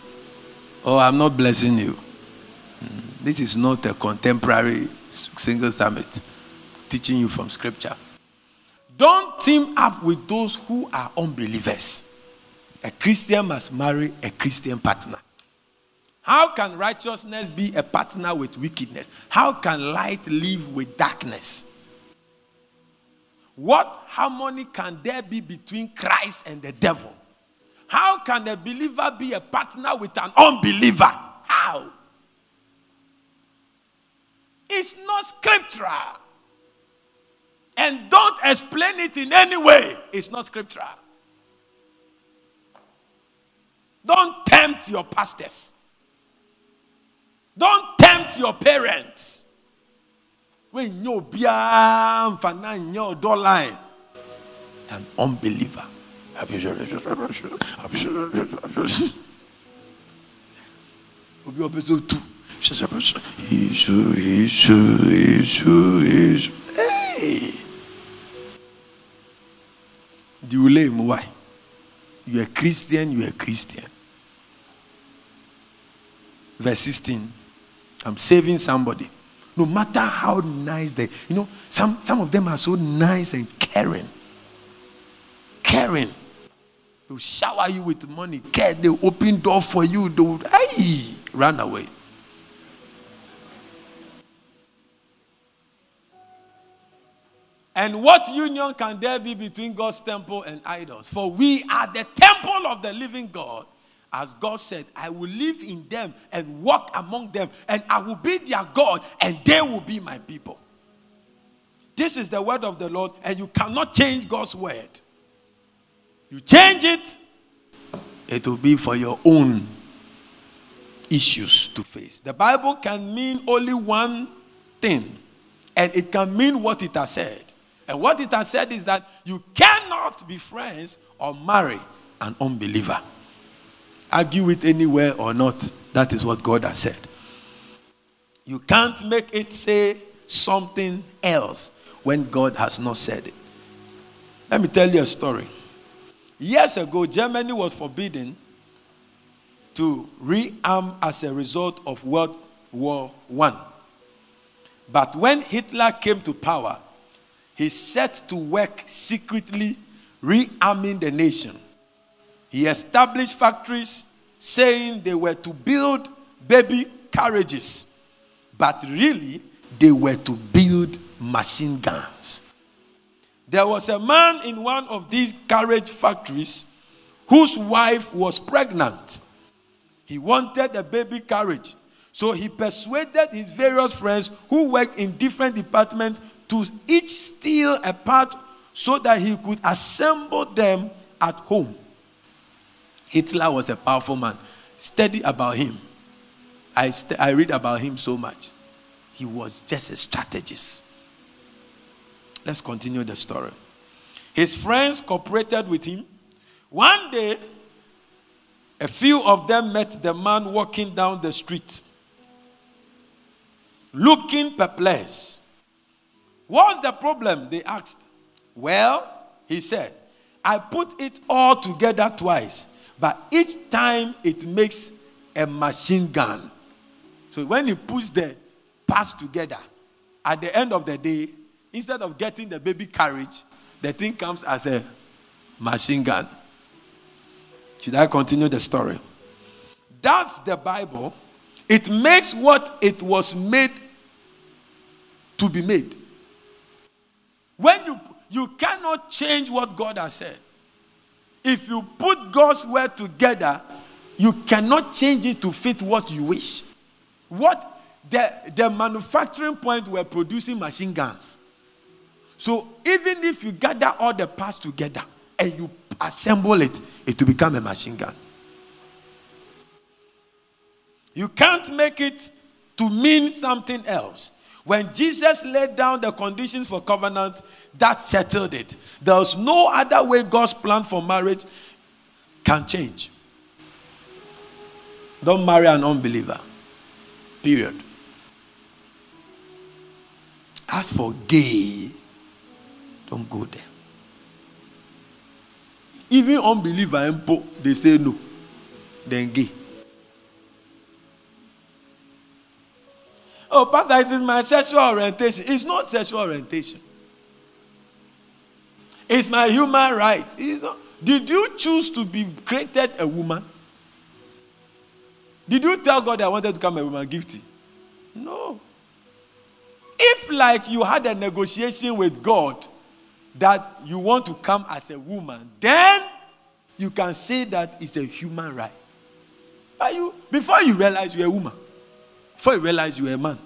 B: Oh i'm not blessing you. Hmm. This is not a contemporary single summit teaching you from scripture. Don't team up with those who are unbelievers. A Christian must marry a Christian partner. How can righteousness be a partner with wickedness? How can light live with darkness? What harmony can there be between Christ and the devil? How can a believer be a partner with an unbeliever? How? It's not scriptural. And don't explain it in any way. It's not scriptural. Don't tempt your pastors. Don't tempt your parents. When you're beyond your door line, an unbeliever. Isu, Isu, Isu, Isu. Hey! You why? You're a Christian, you're a Christian. Verse 16. I'm saving somebody. No matter how nice they, you know, some, some of them are so nice and caring. Caring. They'll shower you with money. Care. They'll open door for you. They'll, hey, run away. And what union can there be between God's temple and idols? For we are the temple of the living God. As God said, I will live in them and walk among them, and I will be their God, and they will be my people. This is the word of the Lord, and you cannot change God's word. You change it, it will be for your own issues to face. The Bible can mean only one thing, and it can mean what it has said. And what it has said is that you cannot be friends or marry an unbeliever. Argue it anywhere or not, that is what God has said. You can't make it say something else when God has not said it. Let me tell you a story. Years ago, Germany was forbidden to rearm as a result of World War I. But when Hitler came to power, he set to work secretly rearming the nation. He established factories saying they were to build baby carriages. but really, they were to build machine guns. There was a man in one of these carriage factories whose wife was pregnant. He wanted a baby carriage. So he persuaded his various friends who worked in different departments to each steal a part so that he could assemble them at home. Hitler was a powerful man. Study about him. I, st- I read about him so much. He was just a strategist. Let's continue the story. His friends cooperated with him. One day, a few of them met the man walking down the street, looking perplexed. What's the problem? They asked. Well, he said, I put it all together twice, but each time it makes a machine gun. So when you puts the parts together, at the end of the day, instead of getting the baby carriage, the thing comes as a machine gun. Should I continue the story? That's the Bible. It makes what it was made to be made. When you you cannot change what God has said. If you put God's word together, you cannot change it to fit what you wish. What the, the manufacturing point were producing machine guns. So even if you gather all the parts together and you assemble it, it will become a machine gun. You can't make it to mean something else. When Jesus laid down the conditions for covenant, that settled it. There was no other way God's plan for marriage can change. Don't marry an unbeliever. Period. As for gay, don't go there. Even unbeliever, they say no. Then gay. Oh, Pastor, it is my sexual orientation. It's not sexual orientation. It's my human right. Did you choose to be created a woman? Did you tell God I wanted to come a woman? Gift? No. If, like, you had a negotiation with God that you want to come as a woman, then you can say that it's a human right. Are you before you realize you're a woman? before you realize you're a man.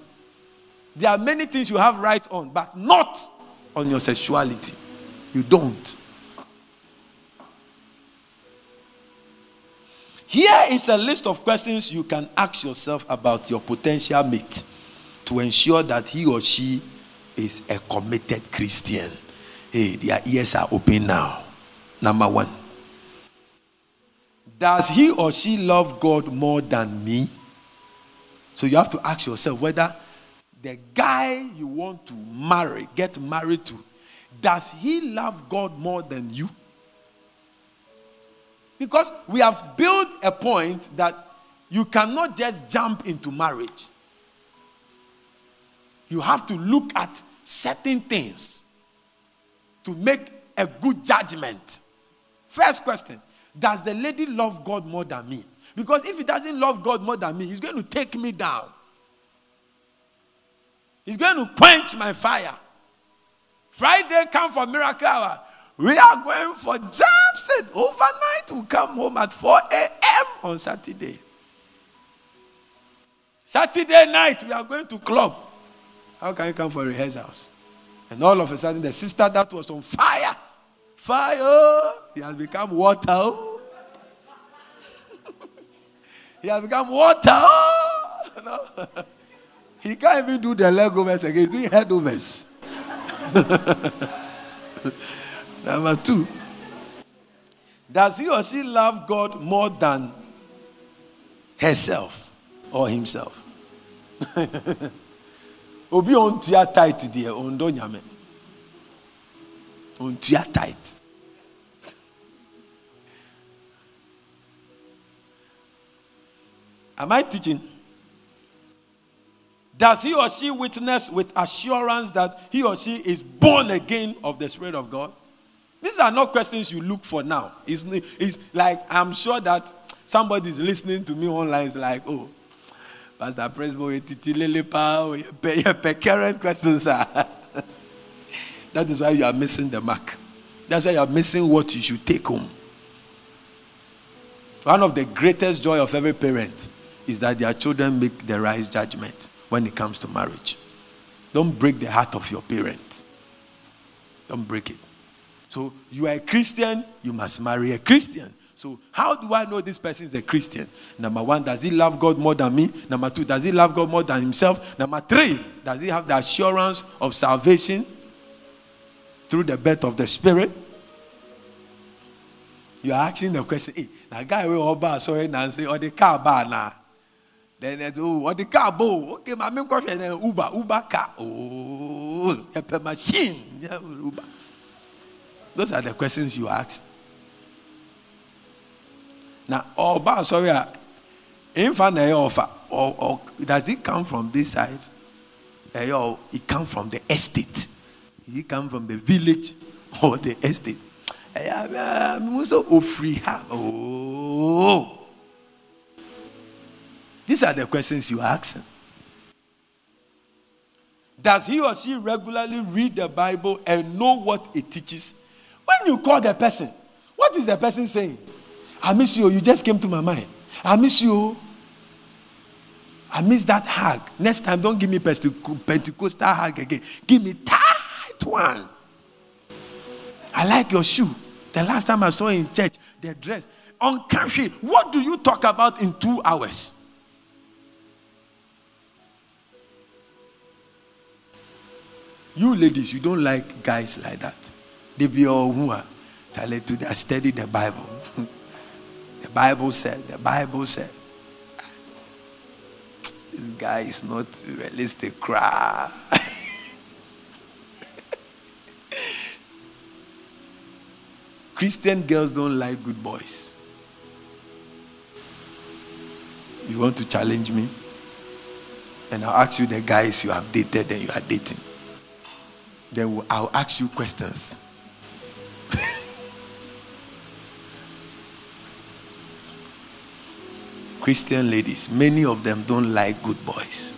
B: There are many things you have right on, but not on your sexuality. You don't. Here is a list of questions you can ask yourself about your potential mate to ensure that he or she is a committed Christian. Hey, their ears are open now. Number one Does he or she love God more than me? So you have to ask yourself whether the guy you want to marry, get married to, does he love God more than you? Because we have built a point that you cannot just jump into marriage. You have to look at certain things to make a good judgment. First question Does the lady love God more than me? Because if he doesn't love God more than me, he's going to take me down. He's going to quench my fire. Friday, come for miracle hour. We are going for jam set. Overnight, we come home at 4 a.m. on Saturday. Saturday night, we are going to club. How can you come for rehearsals? And all of a sudden, the sister that was on fire, fire, he has become water. Oh. He has become water. Oh. no. He can't even do the leg overs again. He's doing head overs. Number two. Does he or she love God more than herself or himself? Obi on tia tight there, on do nyame. On tia tight. Am I teaching? Does he or she witness with assurance that he or she is born again of the Spirit of God? These are not questions you look for now. It's, it's like I'm sure that somebody is listening to me online is like, oh, Pastor pa oh, your current questions are. that is why you are missing the mark. That's why you are missing what you should take home. One of the greatest joy of every parent is that their children make the right judgment when it comes to marriage. Don't break the heart of your parent. Don't break it. So you are a Christian, you must marry a Christian. So how do I know this person is a Christian? Number one, does he love God more than me? Number two, does he love God more than himself? Number three, does he have the assurance of salvation through the birth of the Spirit? You are asking the question, hey, now guy will all sorry Nancy or the car bar now. Then it's oh the car bow. Okay, my main question then Uber, Uber car. Oh a machine. Yeah, Uber. Those are the questions you ask. Now, oh, all bar sorry, ah. infant offer or, or does it come from this side? Or it come from the estate? It come from the village or the estate? Eh, oh, oh, oh. These are the questions you ask. Does he or she regularly read the Bible and know what it teaches? When you call the person, what is the person saying? I miss you. Oh, you just came to my mind. I miss you. Oh. I miss that hug. Next time, don't give me Pentecostal hug again. Give me tight one. I like your shoe. The last time I saw you in church, the dress. On country, what do you talk about in two hours? You ladies, you don't like guys like that. They be all who are they study the Bible. the Bible said, the Bible said. This guy is not realistic. Cry. Christian girls don't like good boys. You want to challenge me? And I'll ask you the guys you have dated and you are dating. Then I'll ask you questions. Christian ladies, many of them don't like good boys,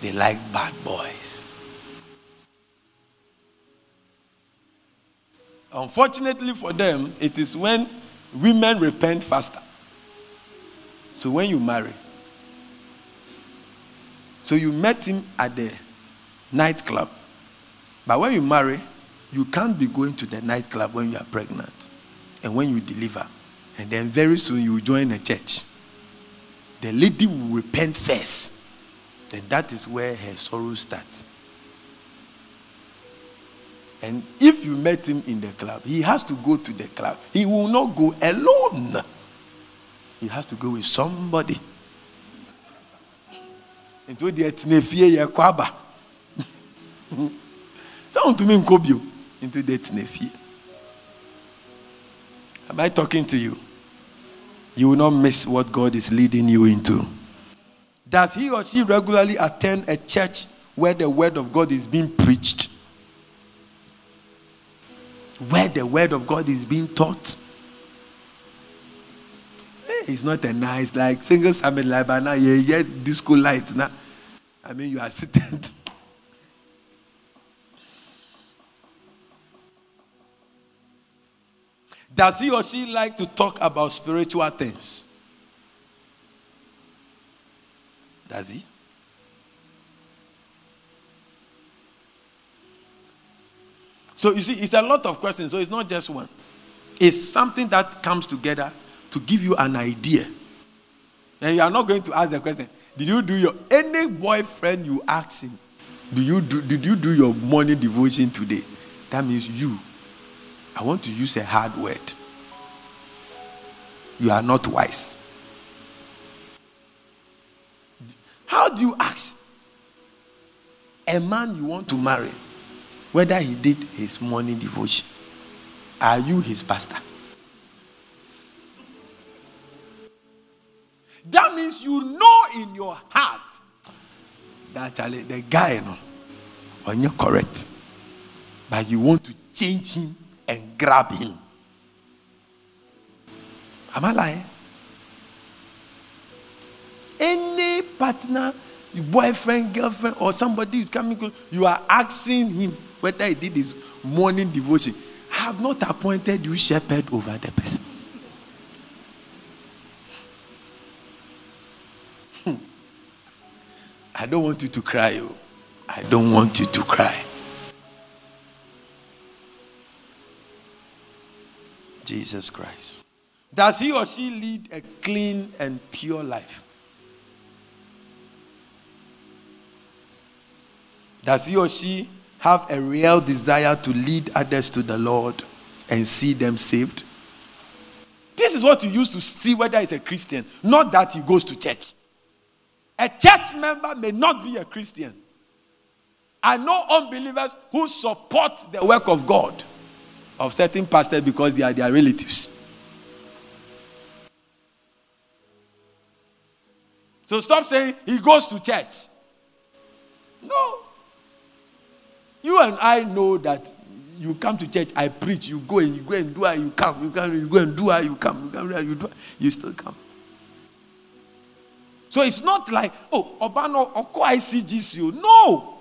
B: they like bad boys. Unfortunately for them, it is when women repent faster. So when you marry, so you met him at the nightclub, but when you marry, you can't be going to the nightclub when you are pregnant and when you deliver. And then very soon you join a church. The lady will repent first. And that is where her sorrow starts. And if you met him in the club, he has to go to the club. He will not go alone. He has to go with somebody. Into the etnefie ye to me nkobio into the etnefie. Am I talking to you? You will not miss what God is leading you into. Does he or she regularly attend a church where the word of God is being preached? where the word of God is being taught. It's not a nice, like single summit like now, yeah, yeah, disco lights now. I mean, you are sitting. Does he or she like to talk about spiritual things? Does he? So you see, it's a lot of questions. So it's not just one. It's something that comes together to give you an idea. And you are not going to ask the question, did you do your any boyfriend you ask him, do you do did you do your morning devotion today? That means you. I want to use a hard word. You are not wise. How do you ask a man you want to marry? whether he did his morning devotion. Are you his pastor? That means you know in your heart that the guy, no, when you're correct, but you want to change him and grab him. Am I lying? Any partner, boyfriend, girlfriend, or somebody who's coming you are asking him whether he did his morning devotion. I have not appointed you shepherd over the person. Hmm. I don't want you to cry. Oh. I don't want you to cry. Jesus Christ. Does he or she lead a clean and pure life? Does he or she have a real desire to lead others to the Lord and see them saved? This is what you use to see whether he's a Christian, not that he goes to church. A church member may not be a Christian. I know unbelievers who support the work of God, of certain pastors because they are their relatives. So stop saying he goes to church. No. You and I know that you come to church, I preach, you go and you go and do it, you come, you come, you go and do it, you come, you come, you do you still come. So it's not like, oh, Obano, Oko ICGC. No.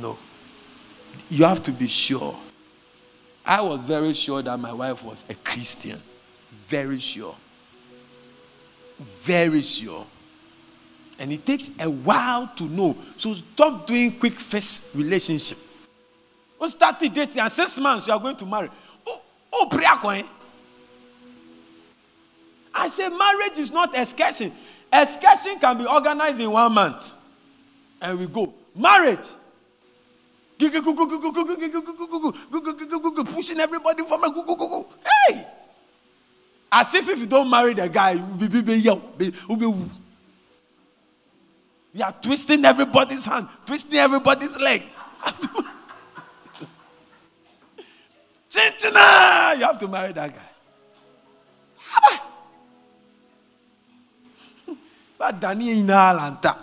B: No. You have to be sure. I was very sure that my wife was a Christian. Very sure. Very sure. And it takes a while to know. So stop doing quick first relationship. When start dating and six months you are going to marry. Oh, oh prayer coin. I say marriage is not excursion. Excursion can be organized in one month. And we go. Marriage. Pushing everybody from a Hey! As if if you don't marry the guy, you'll be young. you are twisting everybody's hand, twisting everybody's leg. Chinchina! Ah! You have to marry that guy. But Danny in Alanta.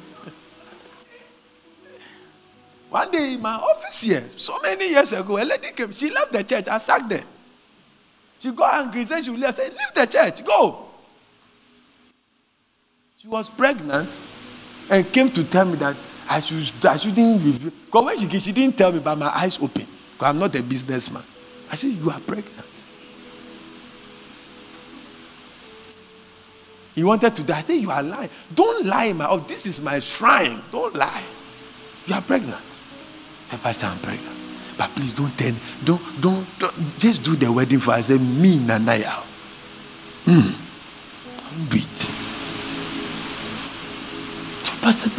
B: One day in my office here, so many years ago, a lady came. She left the church. I sacked her. She got angry. Said she leave. I said, Leave the church. Go. She was pregnant and came to tell me that I, should, I shouldn't review. Because when she came, she didn't tell me, but my eyes open. Because I'm not a businessman. I said, You are pregnant. He wanted to die. I said, You are lying. Don't lie, my oh, this is my shrine. Don't lie. You are pregnant. Said, Pastor, I'm pregnant. But please don't tell don't, don't, don't just do the wedding for I said, me, Nanaya. Hmm. Beat. Pastor,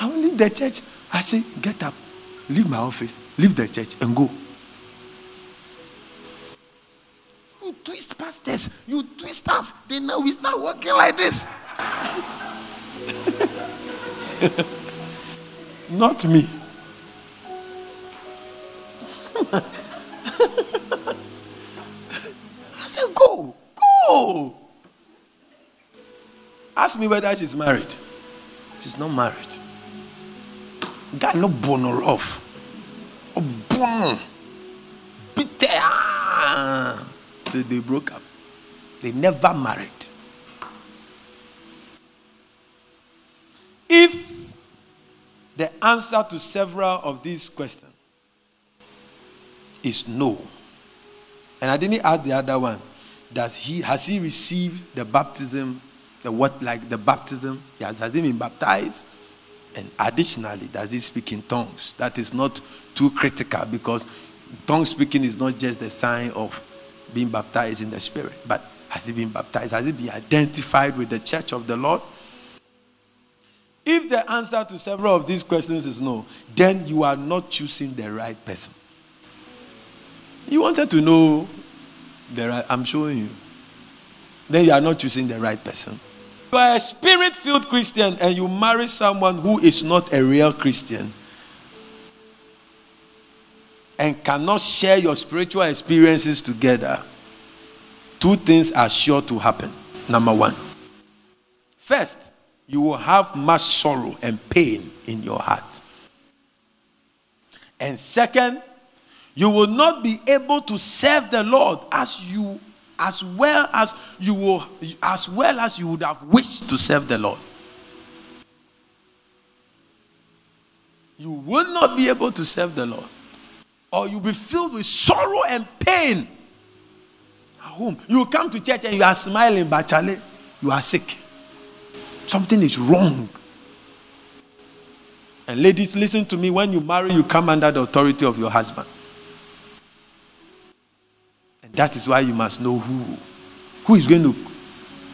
B: I will leave the church. I say, get up, leave my office, leave the church, and go. You twist pastors, you twist us. They know we start working like this. Not me. I said, go, go. Ask me whether she's married. She's not married. Guy no born or off. Oh, boom. Bitter. So they broke up. They never married. If the answer to several of these questions is no, and I didn't ask the other one, does he has he received the baptism the what like the baptism? Has, has he been baptized? And additionally does he speak in tongues? That is not too critical because tongue speaking is not just the sign of being baptized in the spirit but has he been baptized? Has he been identified with the church of the lord if the answer to several of these questions is no then you are not choosing the right person. You wanted to know the right i'm showing you. Then you are not choosing the right person. You are a spirit filled Christian and you marry someone who is not a real Christian and cannot share your spiritual experiences together, two things are sure to happen. Number one, first, you will have much sorrow and pain in your heart. And second, you will not be able to serve the Lord as you as well as you will as well as you would have wished to serve the Lord. You will not be able to serve the Lord. Or you'll be filled with sorrow and pain. At home. You come to church and you are smiling, but Charlie, you are sick. Something is wrong. And ladies, listen to me. When you marry, you come under the authority of your husband. And that is why you must know who, who is going to,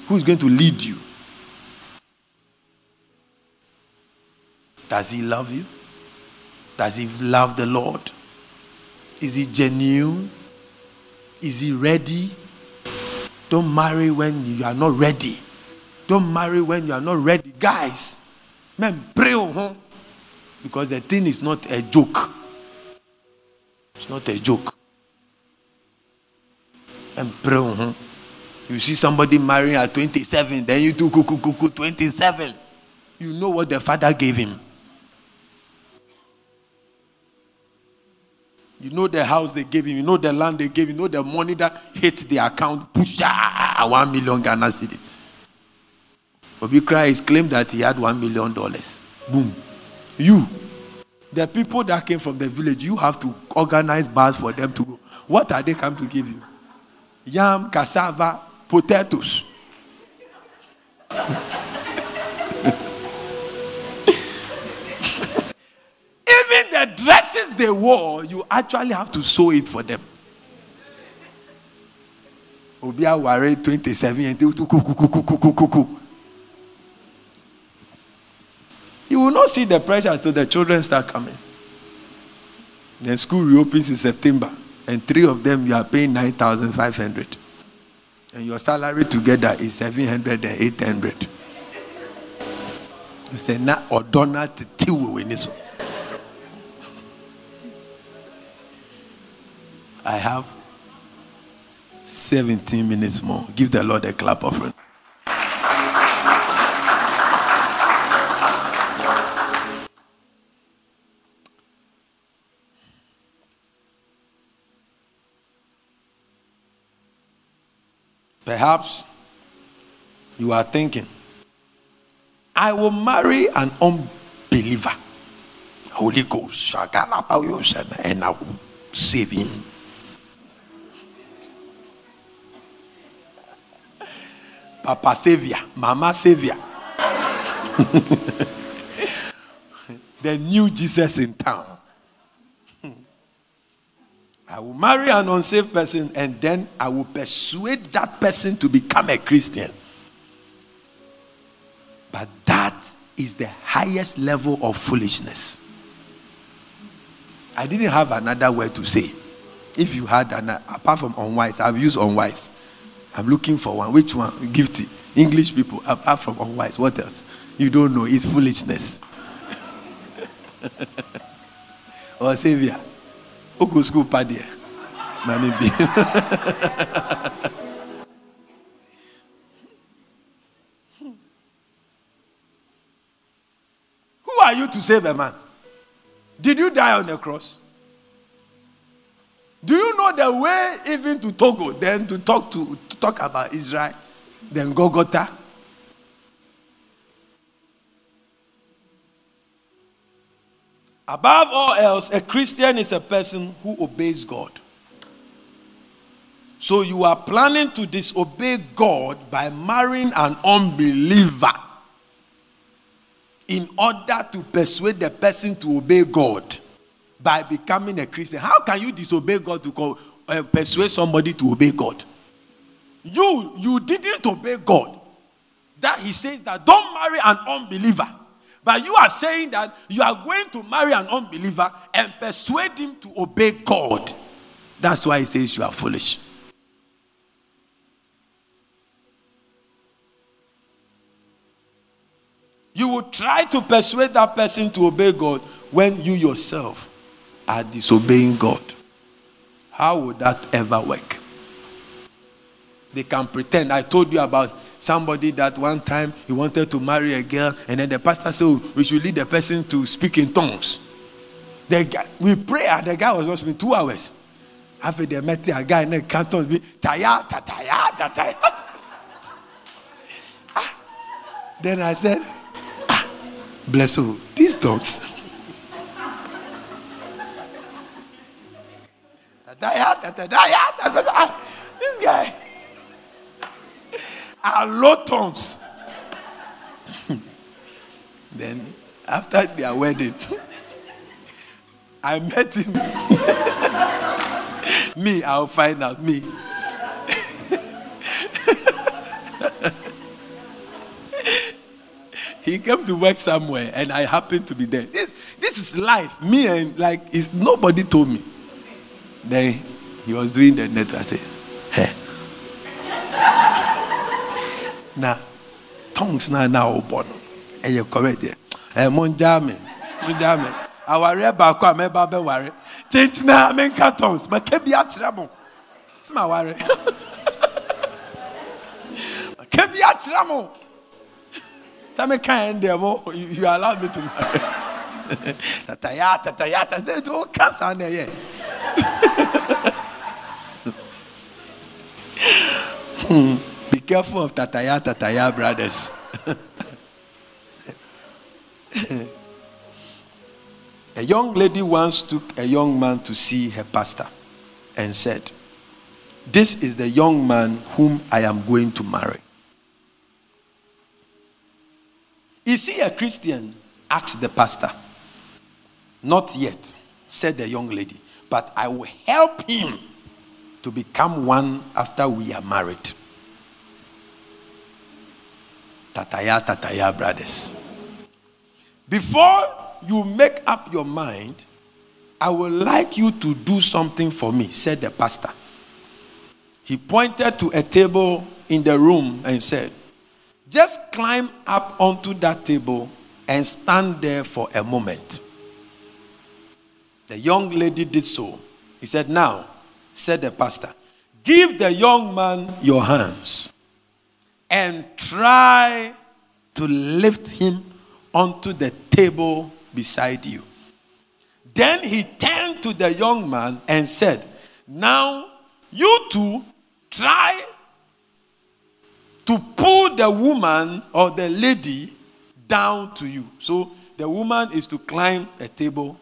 B: who is going to lead you. Does he love you? Does he love the Lord? Is he genuine? Is he ready? Don't marry when you are not ready. Don't marry when you are not ready. Guys, man, pray home because the thing is not a joke. It's not a joke. And pray home. You see somebody marrying at 27, then you do kuku kuku 27. You know what the father gave him. You know the house they gave him, you know the land they gave him, you know the money that hit the account, push ah, ah, ah, one million Ghana cedi. Obi Christ claimed that he had one million dollars. Boom. You, the people that came from the village, you have to organize bars for them to go. What are they come to give you? Yam, cassava, potatoes. Even the dresses they wore, you actually have to sew it for them. Obia Ware 27 You will not see the pressure until the children start coming. Then school reopens in September, and three of them you are paying 9,500. And your salary together is 700 and 800. You say, na odona titiwe weniso. I have 17 minutes more. Give the Lord a clap offering. Perhaps you are thinking, I will marry an unbeliever. Holy Ghost, I can you, and I will save him. Papa Savior, Mama Savior. the new Jesus in town. I will marry an unsaved person and then I will persuade that person to become a Christian. But that is the highest level of foolishness. I didn't have another word to say. If you had an apart from unwise, I've used unwise. I'm looking for one. Which one? Gifty. English people, apart from unwise. What else? You don't know. It's foolishness. or Savior. School paddy. Mami B. Who are you to save a man? Did you die on the cross? Do you know the way even to Togo, then to talk to, to talk about Israel, then Golgotha? Above all else, a Christian is a person who obeys God. So you are planning to disobey God by marrying an unbeliever in order to persuade the person to obey God by becoming a Christian. How can you disobey God to call, uh, persuade somebody to obey God? You you didn't obey God. That he says that don't marry an unbeliever. But you are saying that you are going to marry an unbeliever and persuade him to obey God. That's why he says you are foolish. You will try to persuade that person to obey God when you yourself are disobeying God. How would that ever work? They can pretend. I told you about somebody that one time he wanted to marry a girl, and then the pastor said, oh, We should lead the person to speak in tongues. The guy, we pray, and the guy was just speaking two hours. After they met a guy tayata tayata tayata ah. Then i said ah bless you these dogs. This guy are low tones then after their wedding I met him. me, I'll find out. Me. he came to work somewhere and I happened to be there. This, this is life. Me and like it's nobody told me. Then he was doing the network. I said, Hey. Now, tongues now now bono. And you're correct there. Hey, Monjame. Monjame awareɛ baako a mɛba bɛware tentina menka tons maka bi akyerɛ mo sɛ maware maka bi akyerɛ mo sɛ meka ɛn deɛ mo you allow me to marry tataya tataya ta sɛ ɛti woka saa na ɛyɛ be careful of tataya tataya brothers A young lady once took a young man to see her pastor and said, This is the young man whom I am going to marry. Is he a Christian? asked the pastor. Not yet, said the young lady, but I will help him to become one after we are married. Tataya, tataya, brothers. Before you make up your mind, I would like you to do something for me, said the pastor. He pointed to a table in the room and said, Just climb up onto that table and stand there for a moment. The young lady did so. He said, Now, said the pastor, give the young man your hands and try to lift him onto the table beside you. Then he turned to the young man and said, Now you two try to pull the woman or the lady down to you. So the woman is to climb a table,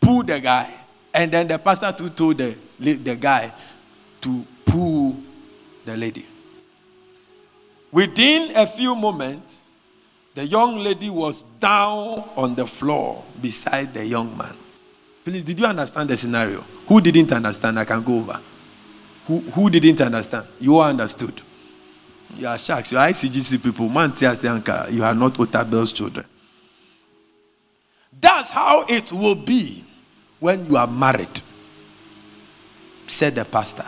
B: pull the guy, and then the pastor too told the, the guy to pull the lady. Within a few moments, the young lady was down on the floor beside the young man. Please, did you understand the scenario? Who didn't understand? I can go over. Who, who didn't understand? You all understood. You are sharks. You are ICGC people. You are not Otabil's children. That's how it will be when you are married, said the pastor.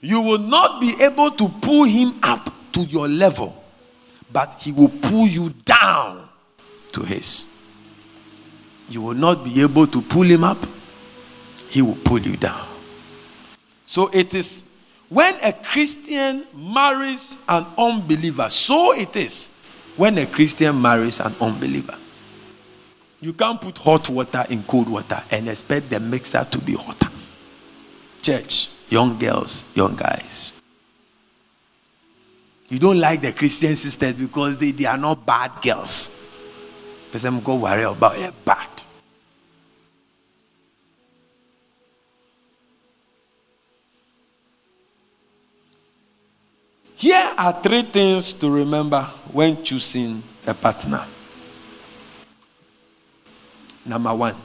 B: You will not be able to pull him up to your level but he will pull you down to his. You will not be able to pull him up, he will pull you down. So it is when a Christian marries an unbeliever, so it is when a Christian marries an unbeliever. You can't put hot water in cold water and expect the mixer to be hotter. Church, young girls, young guys. You don't like the Christian sisters because they, they are not bad girls. Person go worry about a bad. Here are three things to remember when choosing a partner. Number one,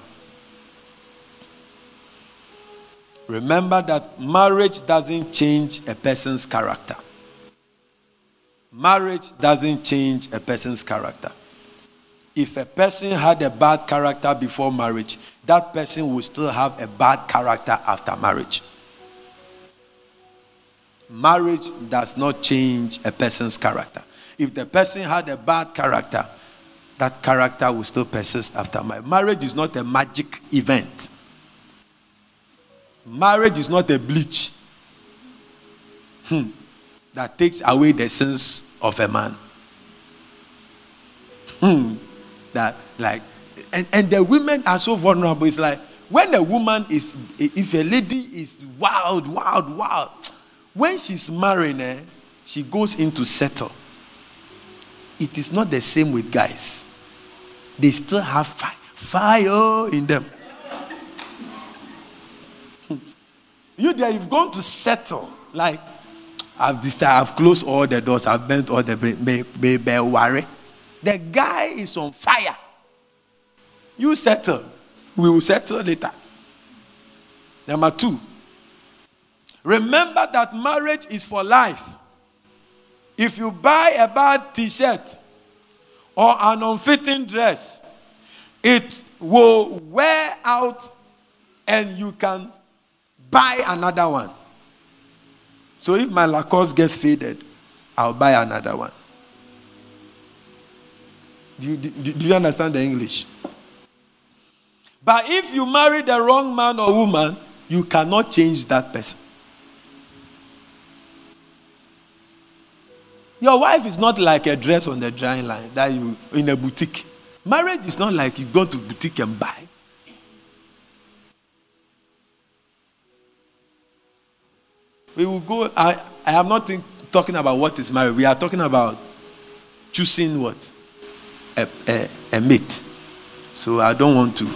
B: remember that marriage doesn't change a person's character. Marriage doesn't change a person's character. If a person had a bad character before marriage, that person will still have a bad character after marriage. Marriage does not change a person's character. If the person had a bad character, that character will still persist after marriage. Marriage is not a magic event. Marriage is not a bleach. Hmm that takes away the sins of a man. Hmm. That like and, and the women are so vulnerable. It's like when a woman is, if a lady is wild, wild, wild, when she's marrying, eh, she goes in to settle. It is not the same with guys. They still have fire, fire in them. you there, you've gone to settle. Like, I've decided, I've closed all the doors, I've bent all the may worry. The guy is on fire. You settle. We will settle later. Number two, remember that marriage is for life. If you buy a bad t shirt or an unfitting dress, it will wear out and you can buy another one. So if my Lacoste gets faded, I'll buy another one. Do you, do, do you understand the English? But if you marry the wrong man or woman, you cannot change that person. Your wife is not like a dress on the drying line that you in a boutique. Marriage is not like you go to boutique and buy. We will go. I, I am not think, talking about what is marriage. We are talking about choosing what a, a, a mate. So I don't want to.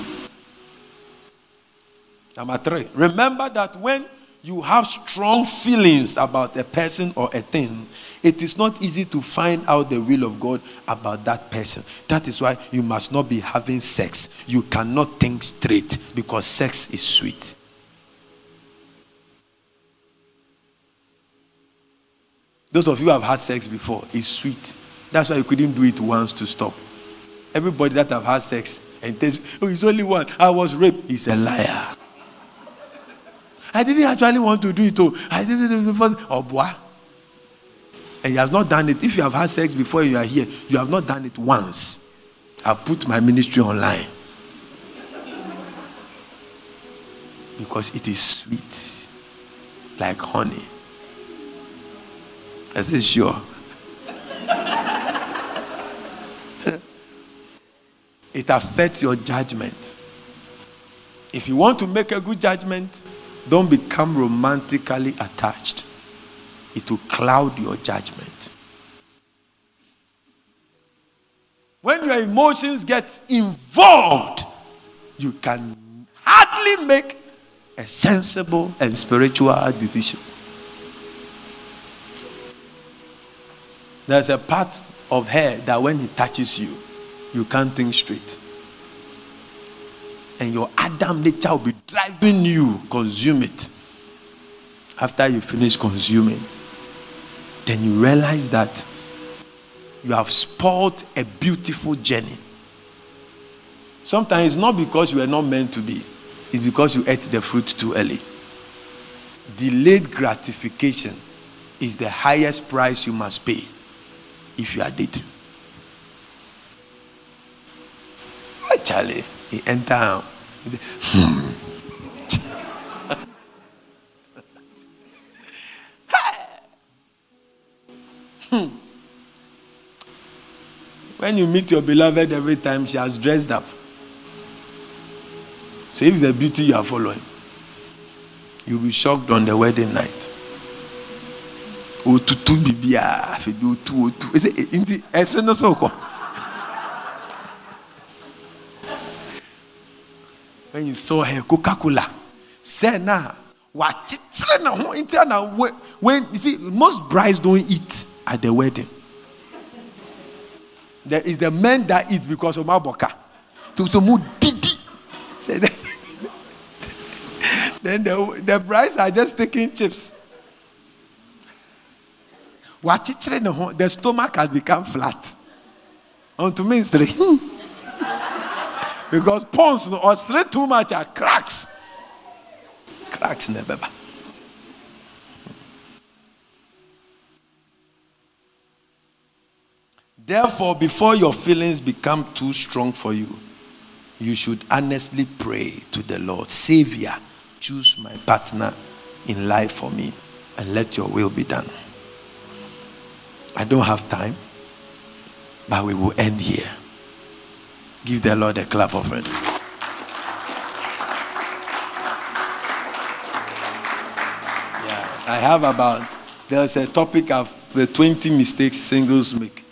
B: Number three. Remember that when you have strong feelings about a person or a thing, it is not easy to find out the will of God about that person. That is why you must not be having sex. You cannot think straight because sex is sweet. Those of you who have had sex before, it's sweet. That's why you couldn't do it once to stop. Everybody that have had sex and says, oh, it's only one. I was raped. He's a liar. I didn't actually want to do it. Oh, I did it first. Oh, boy. And he has not done it. If you have had sex before you are here, you have not done it once. I put my ministry online. Because it is sweet, like honey. I said, sure. it affects your judgment. If you want to make a good judgment, don't become romantically attached. It will cloud your judgment. When your emotions get involved, you can hardly make a sensible and spiritual decision. There's a part of hair that when he touches you, you can't think straight. And your Adam nature will be driving you, consume it. After you finish consuming, then you realize that you have spoiled a beautiful journey. Sometimes it's not because you were not meant to be, it's because you ate the fruit too early. Delayed gratification is the highest price you must pay if you are dating. Charlie. He enter. Hmm. hmm. When you meet your beloved every time, she has dressed up. So if the beauty you are following, you'll be shocked on the wedding night otutu otu otu. Nti no so kɔ when you saw her coca cola sɛ na na ho nti when you see most brides don't eat at the wedding. There is the men that eat because of maboka. So so mu didi. Then the the brides are just taking chips. Wakyekyere ne ho the stomach has become flat. Unto me nsere hmm. because pons no ɔsere too much are cracks. Cracks na ɛbɛba Therefore, before your feelings become too strong for you, you should honestly pray to the Lord. Savior, choose my partner in life for me and let your will be done. I don't have time, but we will end here. Give the Lord a clap of it. Yeah, I have about, there's a topic of the 20 mistakes singles make.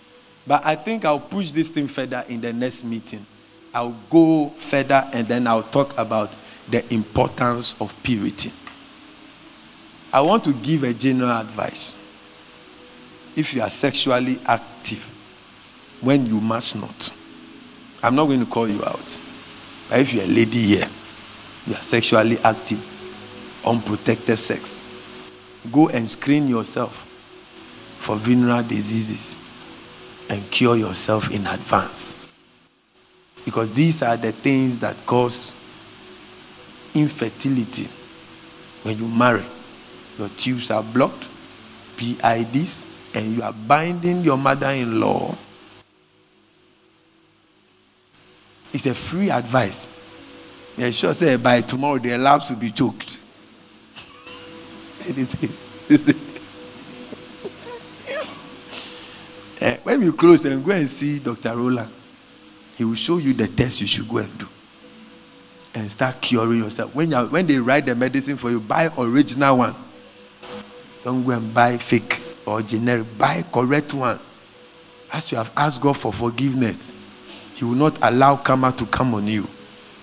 B: But I think I'll push this thing further in the next meeting. I'll go further and then I'll talk about the importance of purity. I want to give a general advice. If you are sexually active when you must not, I'm not going to call you out. But if you're a lady here, you are sexually active, unprotected sex, go and screen yourself for venereal diseases and cure yourself in advance. Because these are the things that cause infertility when you marry. Your tubes are blocked, PIDs, and you are binding your mother in law. It's a free advice. Yeah, sure say by tomorrow the labs will be choked. it is. It uh, when you close and go and see Dr. Roland, he will show you the test you should go and do. And start curing yourself. When, when they write the medicine for you, buy original one. Don't go and buy fake or generic. Buy correct one. As you have asked God for forgiveness, He will not allow karma to come on you.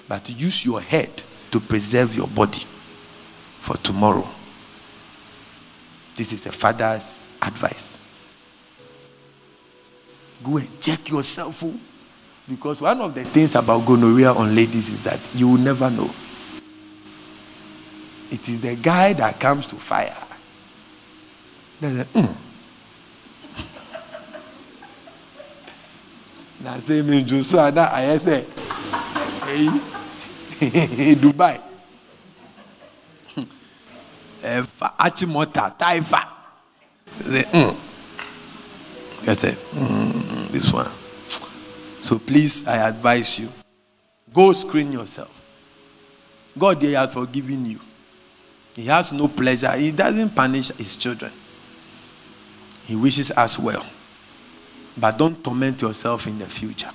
B: But use your head to preserve your body for tomorrow. This is a father's advice. Go and check yourself. Because one of the things about gonorrhea on ladies is that you will never know. It is the guy that comes to fire. Na sɛ eyi dubai hmm. hmm, this one. So please, I advise you go screen yourself. God there has forgiven you. He has no pleasure. He doesn't punish his children. He wishes us well. But don't torment yourself in the future.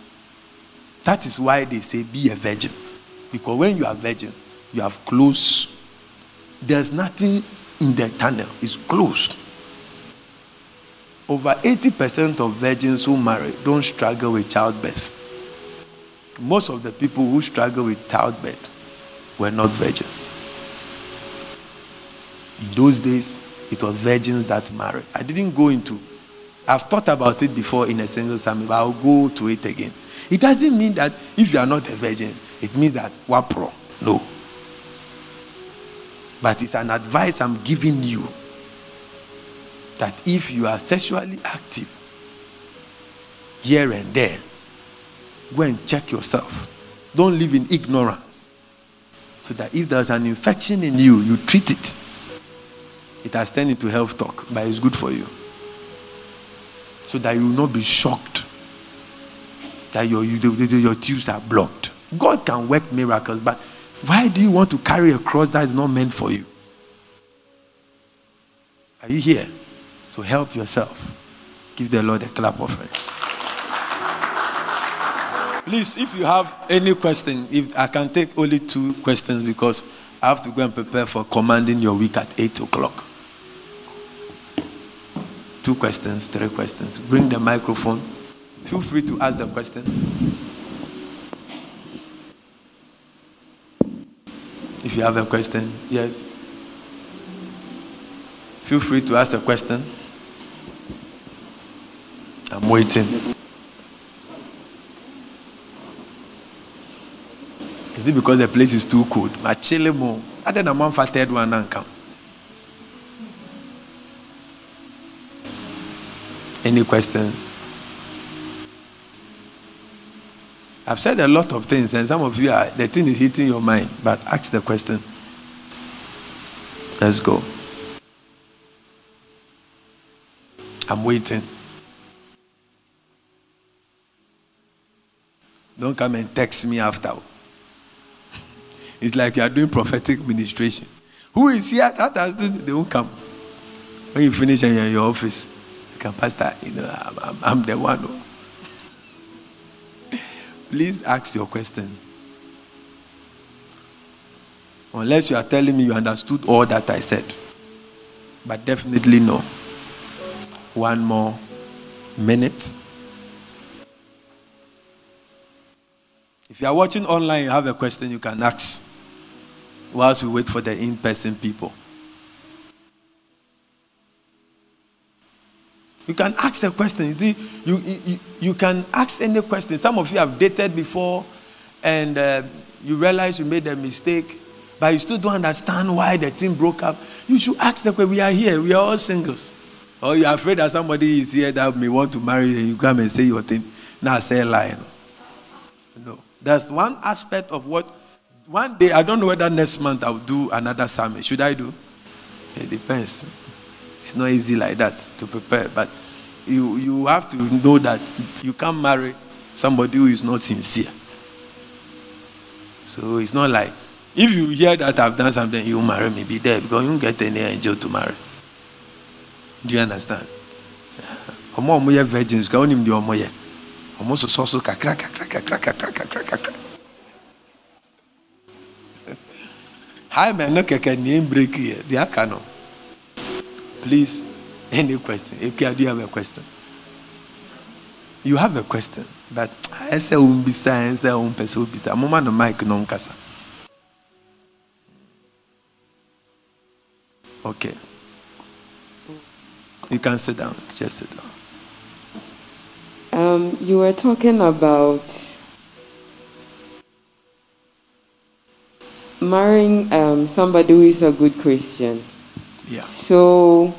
B: That is why they say be a virgin. Because when you are virgin, you have closed. There's nothing in the tunnel. It's closed. Over 80% of virgins who marry don't struggle with childbirth. Most of the people who struggle with childbirth were not virgins. In those days, it was virgins that married. I didn't go into, I've thought about it before in a sermon, but I'll go to it again. It doesn't mean that if you are not a virgin, it means that wapro. No. But it's an advice I'm giving you that if you are sexually active here and there, go and check yourself. Don't live in ignorance. So that if there's an infection in you, you treat it. It has turned into health talk, but it's good for you. So that you will not be shocked that your, your tubes are blocked. God can work miracles, but why do you want to carry a cross that is not meant for you? Are you here? So help yourself. Give the Lord a clap offering. Please, if you have any question, if I can take only two questions because I have to go and prepare for commanding your week at 8 o'clock. Two questions, three questions. Bring the microphone. Feel free to ask the question. If you have a question, yes. Feel free to ask a question. I'm waiting. Is it because the place is too cold? My chilly more. I didn't want for third one and come. Any questions? I've said a lot of things, and some of you are the thing is hitting your mind, but ask the question. Let's go. I'm waiting. Don't come and text me after. It's like you are doing prophetic ministration. Who is here? That has they won't come. When you finish and you're in your office, can pastor, you know, I'm, I'm, the one. Who... Please ask your question. Unless you are telling me you understood all that I said. but definitely no. One more minute. If you are watching online, you have a question, you can ask whilst we wait for the in person people. You can ask a question. You see, you, you, you can ask any question. Some of you have dated before and uh, you realize you made a mistake, but you still don't understand why the thing broke up. You should ask the question. We are here, we are all singles. Or you're afraid that somebody is here that may want to marry you, you come and say your thing. Now say a lie. No. That's one aspect of what. One day, I don't know whether next month I'll do another summit. Should I do? It depends. It's not easy like that to prepare, but you, you have to know that you can't marry somebody who is not sincere. So it's not like if you hear that I've done something, you marry me, be there because you don't get any angel to marry. Do you understand? ọmọ ọmọ yẹ virgins ka onim deɛ ɔmɔ yɛ ɔmɔ sosɔ so kakra kakra kakra kakra kakra kakra high man no kɛkɛ nie break yɛ deɛ aka no please any question epia do you have a question you have a question but ɛsɛ wɔn bisa ɛsɛ wɔn pɛ sɛ wɔn bisa mo ma no mic no nkasa okay. You can sit down. Just sit down.
C: Um, you were talking about marrying um, somebody who is a good Christian.
B: Yeah.
C: So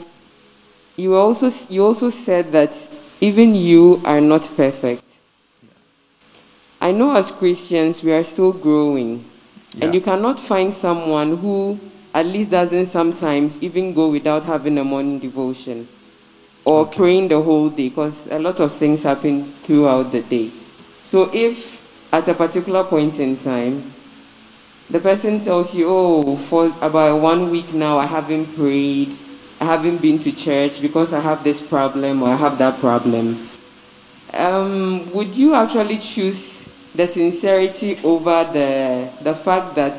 C: you also you also said that even you are not perfect. I know as Christians we are still growing,
B: Yeah.
C: and you cannot find someone who at least doesn't sometimes even go without having a morning devotion or praying the whole day because a lot of things happen throughout the day. So if at a particular point in time the person tells you, oh, for about one week now, I haven't prayed, I haven't been to church because I have this problem or I have that problem. Um, would you actually choose the sincerity over the, the fact that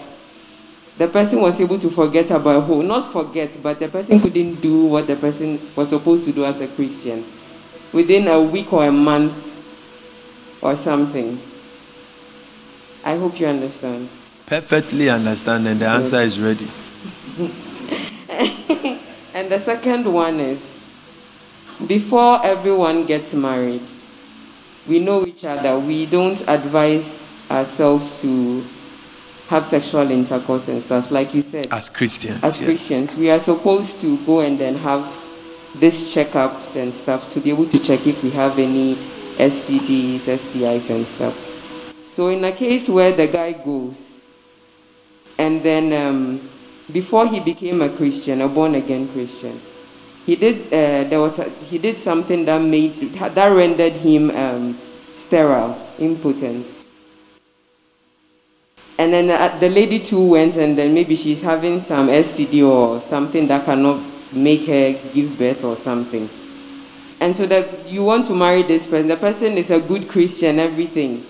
C: the person was able to forget about who, not forget, but the person couldn't do what the person was supposed to do as a Christian within a week or a month or something? I hope you understand.
B: Perfectly understand, and the answer is ready.
C: And the second one is before everyone gets married, we know each other. We don't advise ourselves to have sexual intercourse and stuff, like you said.
B: As Christians.
C: As
B: yes.
C: Christians, we are supposed to go and then have these checkups and stuff to be able to check if we have any STDs, STIs, and stuff. So, in a case where the guy goes, and then um, before he became a Christian, a born again Christian, he did uh, there was a, he did something that made that rendered him um, sterile, impotent. And then uh, the lady too went, and then maybe she's having some STD or something that cannot make her give birth or something. And so that you want to marry this person, the person is a good Christian, everything.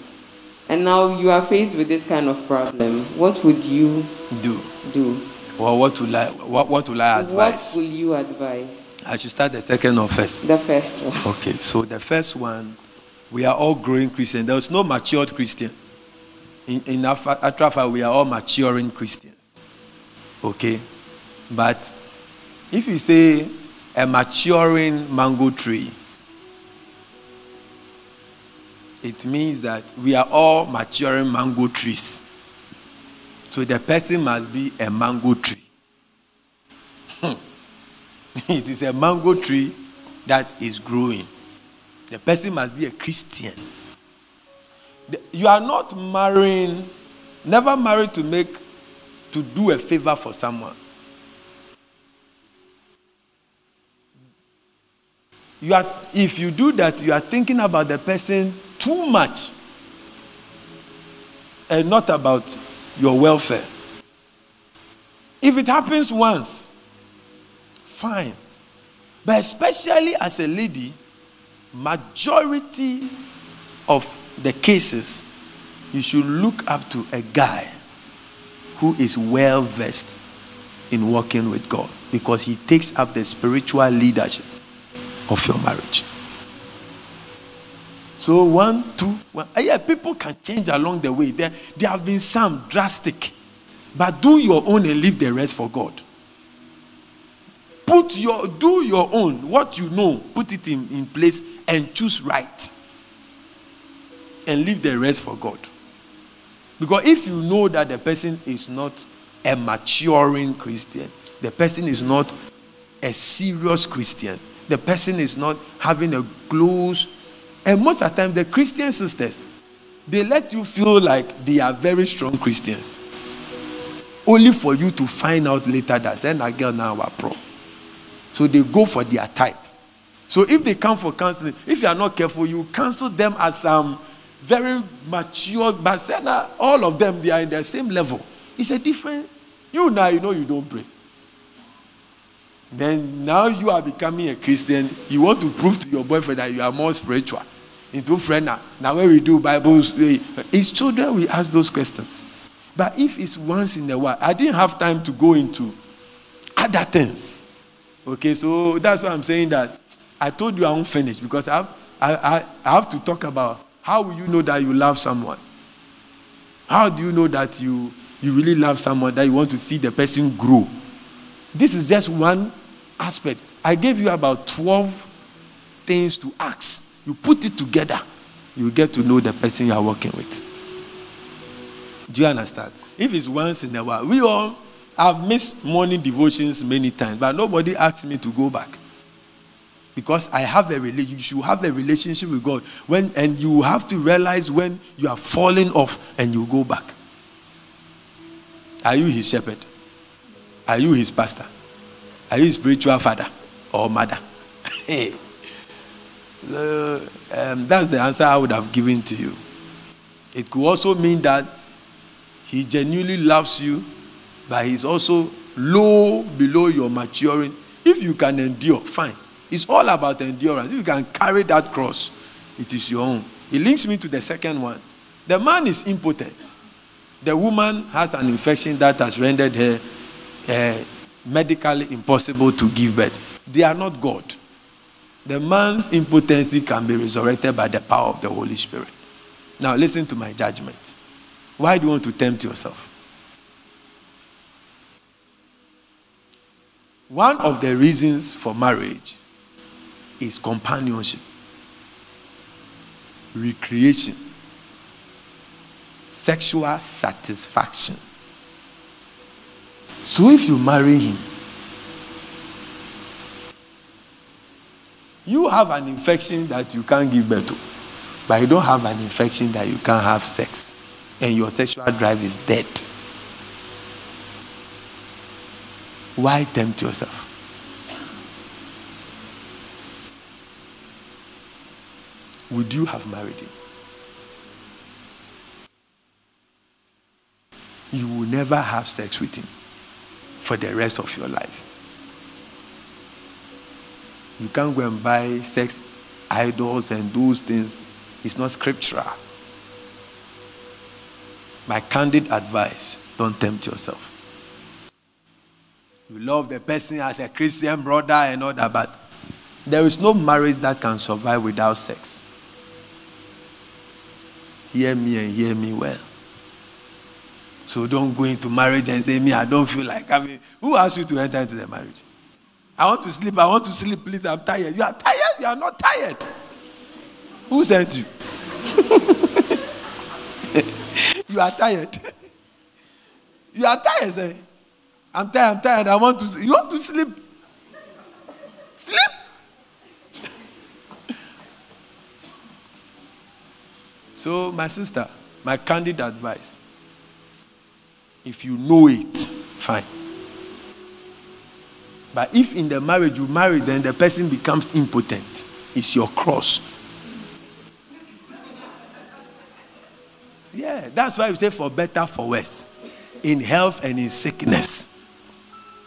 C: And now you are faced with this kind of problem. What would you
B: Do.
C: do?
B: Well, what will I, what, what will I advise?
C: What will you advise?
B: I should start the second or first.
C: The first one.
B: Okay, so the first one, we are all growing Christians. There is no matured Christian. In, in Afa- Atrafa, we are all maturing Christians. Okay? But if you say a maturing mango tree, it means that we are all maturing mango trees. So the person must be a mango tree. Hmm. it is a mango tree that is growing. The person must be a Christian. The- You are not marrying, never married to make, to do a favor for someone. You are, if you do that, you are thinking about the person too much and not about your welfare. If it happens once, fine. But especially as a lady, majority of the cases, you should look up to a guy who is well versed in working with God. because he takes up the spiritual leadership of your marriage. So one, two, one. Uh, yeah, people can change along the way. There, there have been some drastic, but do your own and leave the rest for God. Put your do your own, what you know, put it in, in place and choose right. And leave the rest for God. Because if you know that the person is not a maturing Christian, the person is not a serious Christian, the person is not having a close and most of the time, the Christian sisters, they let you feel like they are very strong Christians. Only for you to find out later that send a girl now a pro. So they go for their type. So if they come for counseling, if you are not careful, you counsel them as some very mature, but all of them they are in the same level. It's a different. You now you know you don't pray. Then now you are becoming a Christian. You want to prove to your boyfriend that you are more spiritual into friend now. Now when we do Bibles, it's children we ask those questions. But if it's once in a while, I didn't have time to go into other things. Okay, so that's why I'm saying that I told you I won't finish because I have, I, I have to talk about how will you know that you love someone? How do you know that you, you really love someone, that you want to see the person grow? This is just one aspect. I gave you about 12 things to ask you put it together, you get to know the person you are working with. Do you understand? If it's once in a while, we all have missed morning devotions many times, but nobody asked me to go back. Because I have a relationship, you should have a relationship with God. When and you have to realize when you are falling off and you go back. Are you his shepherd? Are you his pastor? Are you his spiritual father or mother? Hey. Uh, um, that's the answer I would have given to you. It could also mean that he genuinely loves you, but he's also low below your maturing. If you can endure, fine. It's all about endurance. If you can carry that cross, it is your own. It links me to the second one. The man is impotent. The woman has an infection that has rendered her uh, medically impossible to give birth. They are not God the man's impotency can be resurrected by the power of the Holy Spirit. Now, listen to my judgment. Why do you want to tempt yourself? One of the reasons for marriage is companionship, recreation, sexual satisfaction. So if you marry him, You have an infection that you can't give birth to, but you don't have an infection that you can't have sex, and your sexual drive is dead. Why tempt yourself? Would you have married him? You will never have sex with him for the rest of your life. You can't go and buy sex idols and those things. It's not scriptural. My candid advice don't tempt yourself. You love the person as a Christian brother and all that, but there is no marriage that can survive without sex. Hear me and hear me well. So don't go into marriage and say, Me, I don't feel like I mean, who asked you to enter into the marriage? I want to sleep. I want to sleep. Please, I'm tired. You are tired? You are not tired. Who sent you? you are tired. You are tired, say. I'm tired. I'm tired. I want to. Sleep. You want to sleep? Sleep. so, my sister, my candid advice: if you know it, fine. But if in the marriage you marry, then the person becomes impotent. It's your cross. Yeah, that's why we say for better, for worse. In health and in sickness.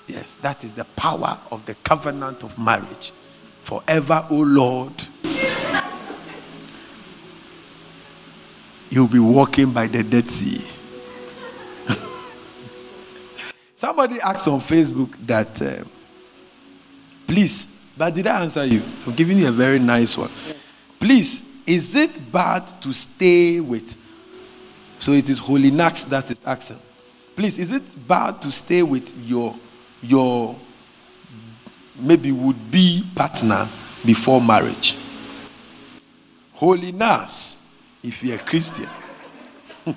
B: Yes, that is the power of the covenant of marriage. Forever, O oh Lord, you'll be walking by the Dead Sea. Somebody asked on Facebook that. Uh, Please, but did I answer you? I'm giving you a very nice one. Please, is it bad to stay with? So it is holy Nax that is asking. Please, is it bad to stay with your your maybe would be partner before marriage? Holiness, if you're a Christian.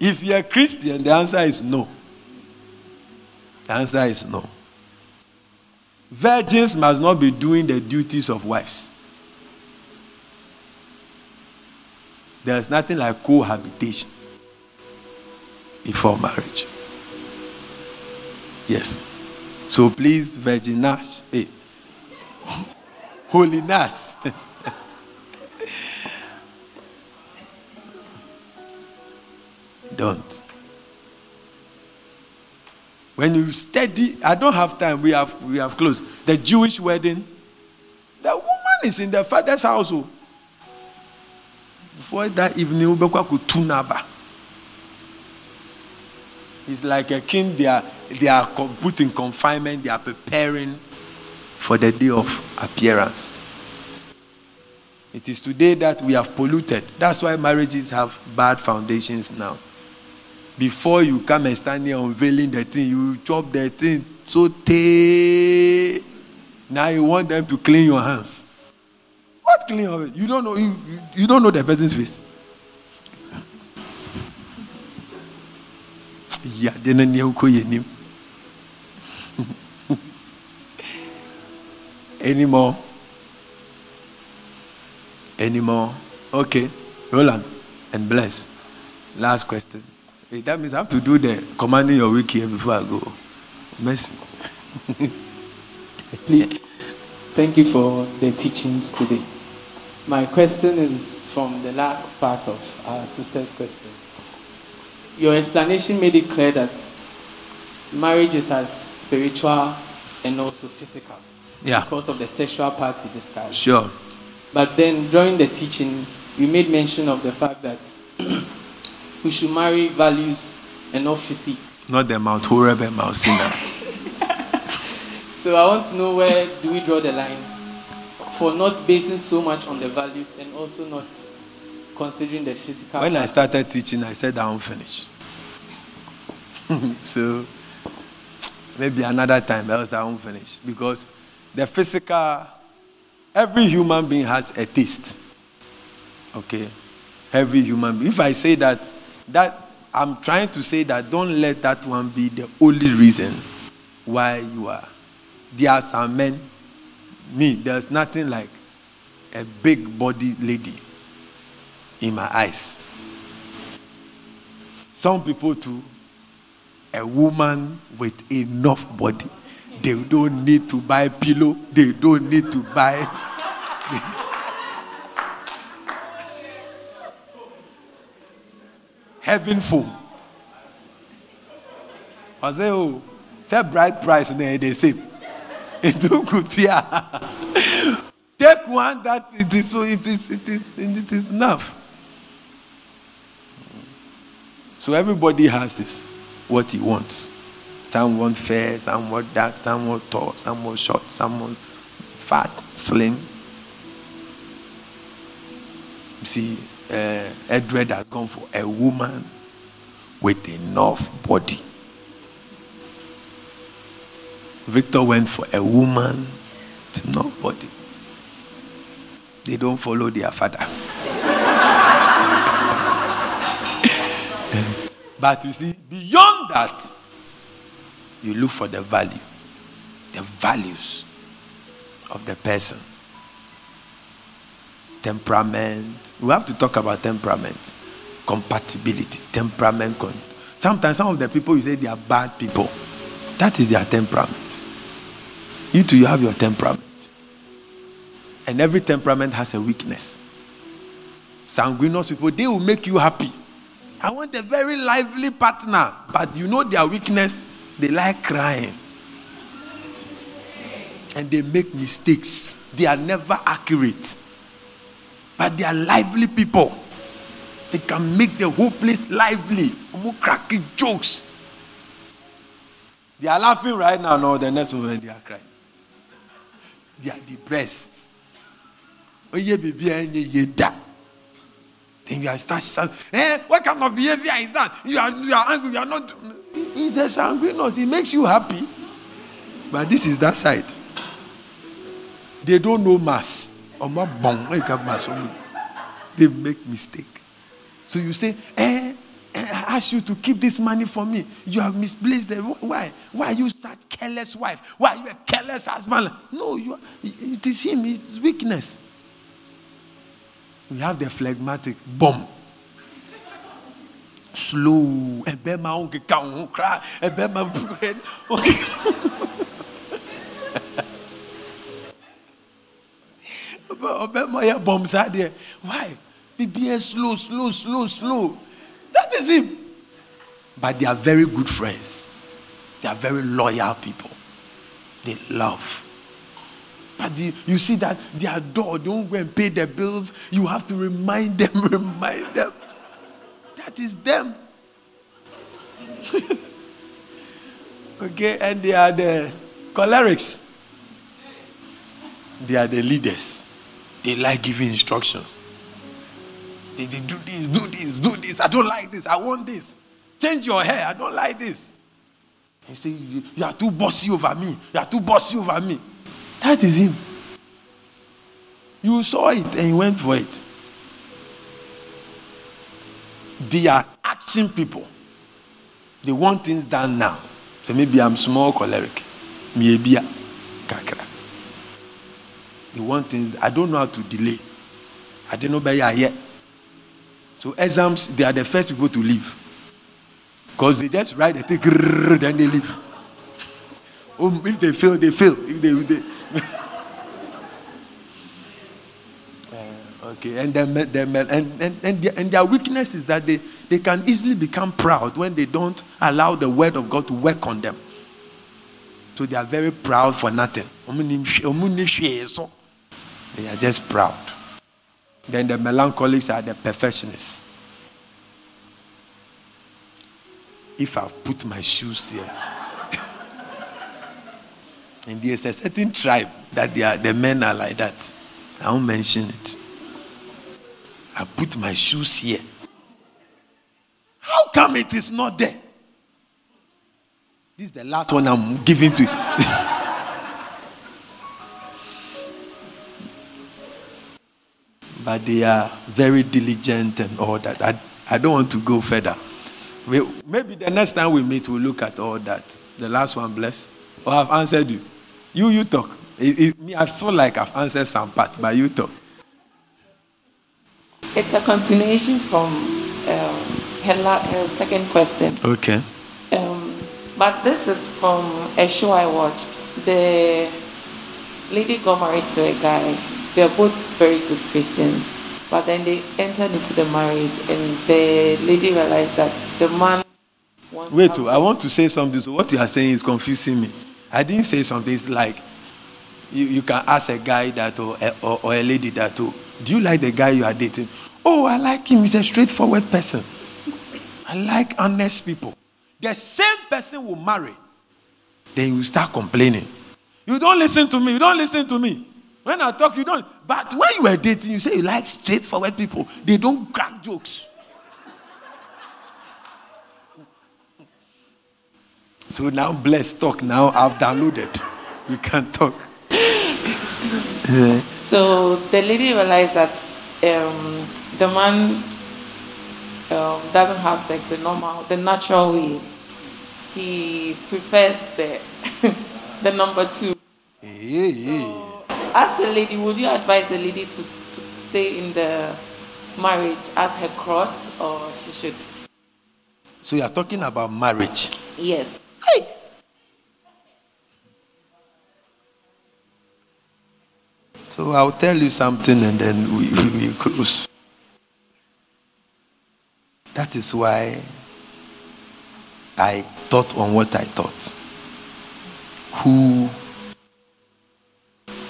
B: if you're a Christian, the answer is no. The answer is no. Virgins must not be doing the duties of wives. There's nothing like cohabitation before marriage. Yes. So please, virginas, hey, eh, holiness. Don't. When you study, I don't have time. We have we have closed. The Jewish wedding. The woman is in the father's household. Oh. Before that evening, Ubekwa could tune It's like a king. They are they are put in confinement. They are preparing for the day of appearance. It is today that we have polluted. That's why marriages have bad foundations now before you come and stand here unveiling the thing, you chop the thing so tay. Now you want them to clean your hands. What clean your You don't know you, you don't know the person's face. Yeah, then Any more? Any more? Okay. Roland and bless. Last question. That means I have to do the commanding your week here before I go. Mercy.
D: Please, thank you for the teachings today. My question is from the last part of our sister's question. Your explanation made it clear that marriage is as spiritual and also physical.
B: Yeah.
D: Because of the sexual part you described.
B: Sure.
D: But then during the teaching, you made mention of the fact that we should marry values and not physique.
B: Not the Mount Horeb and Mount Sinai.
D: so I want to know where do we draw the line for not basing so much on the values and also not considering the physical.
B: When I started teaching, I said I won't finish. so maybe another time else I won't finish because the physical, every human being has a taste. Okay, every human being. If I say that that I'm trying to say that don't let that one be the only reason why you are. There are some men, me, there's nothing like a big body lady in my eyes. Some people too, a woman with enough body. They don't need to buy pillow. They don't need to buy. heaven phone. I say, oh, say bright price, and they say, into kutia. Take one that it is so it is it is it is enough. So everybody has this what he wants. Some want fair, some want dark, some want tall, some want short, some want fat, slim. You see, uh, Edward has gone for a woman with enough body. Victor went for a woman with enough body. They don't follow their father. but you see, beyond that, you look for the value, the values of the person temperament. We have to talk about temperament, compatibility, temperament. Sometimes some of the people you say they are bad people, that is their temperament. You too, you have your temperament. And every temperament has a weakness. Sanguinous people, they will make you happy. I want a very lively partner, but you know their weakness, they like crying. And they make mistakes. They are never accurate. But they are lively people. They can make the whole place lively. cracking jokes. They are laughing right now. No, the next moment they are crying. they are depressed. Baby, and you da. Then you start shouting, eh, what kind of behavior is that? You are, you are angry, you are not. It's a sanguinous, it makes you happy. But this is that side. They don't know mass. Or more bomb, mass. They make mistake. So you say, eh, eh, I ask you to keep this money for me. You have misplaced it. Why? Why are you such careless wife? Why are you a careless husband? No, you are, it is him, it's weakness. We have the phlegmatic bomb. Slow. Obema ya bomb there. Why? Be slow, slow, slow, slow. That is him. But they are very good friends. They are very loyal people. They love. But the, you see that they adore, don't go and pay their bills. You have to remind them, remind them. That is them. okay, and they are the cholerics. They are the leaders. They like giving instructions. They, they do this, do this, do this. I don't like this. I want this. Change your hair. I don't like this. You say, you, are too bossy over me. You are too bossy over me. That is him. You saw it and you went for it. They are asking people. They want things done now. So maybe I'm small choleric. Maybe kakra. They want things. I don't know how to delay. I don't know by yet. So exams, they are the first people to leave. Because they just write the thing, then they leave. Oh, if they fail, they fail. If they, if they uh, Okay, and, then, and, and, and, their, and their weakness is that they, they can easily become proud when they don't allow the word of God to work on them. So they are very proud for nothing. They are just proud. Then the melancholics are the perfectionists. If I've put my shoes here, and there's a certain tribe that are, the men are like that. I won't mention it. I put my shoes here. How come it is not there? This is the last one I'm giving to you. but they are very diligent and all that. I, I don't want to go further. We, maybe the next time we meet, we'll look at all that. The last one, bless. Or I've answered you. You, you talk. It, it, me, I feel like I've answered some part, but you talk.
E: It's a continuation from um, her, la- her second question.
B: Okay.
E: Um, but this is from a show I watched. The lady got married to a guy. They're both very good Christians. But then they entered into the marriage, and the lady realized that the man.
B: Wait, to, oh, I want to say something. So what you are saying is confusing me. I didn't say something. It's like you, you can ask a guy that or, eh, or, or a lady that, oh, do you like the guy you are dating? Oh, I like him. He's a straightforward person. I like honest people. The same person will marry. Then you start complaining. You don't listen to me. You don't listen to me. When I talk, you don't. But when you were dating, you say you like straightforward people. They don't crack jokes. So now, bless talk. Now I've downloaded. You can talk.
E: so the lady realized that um, the man um, doesn't have sex the normal, the natural way. He prefers the the number two. So, as a lady, would you advise the lady to, to stay in the marriage as her cross, or she should?
B: So you are talking about marriage.
E: Yes.
B: Hey. So I'll tell you something and then we, we, we close. That is why I thought on what I thought. Who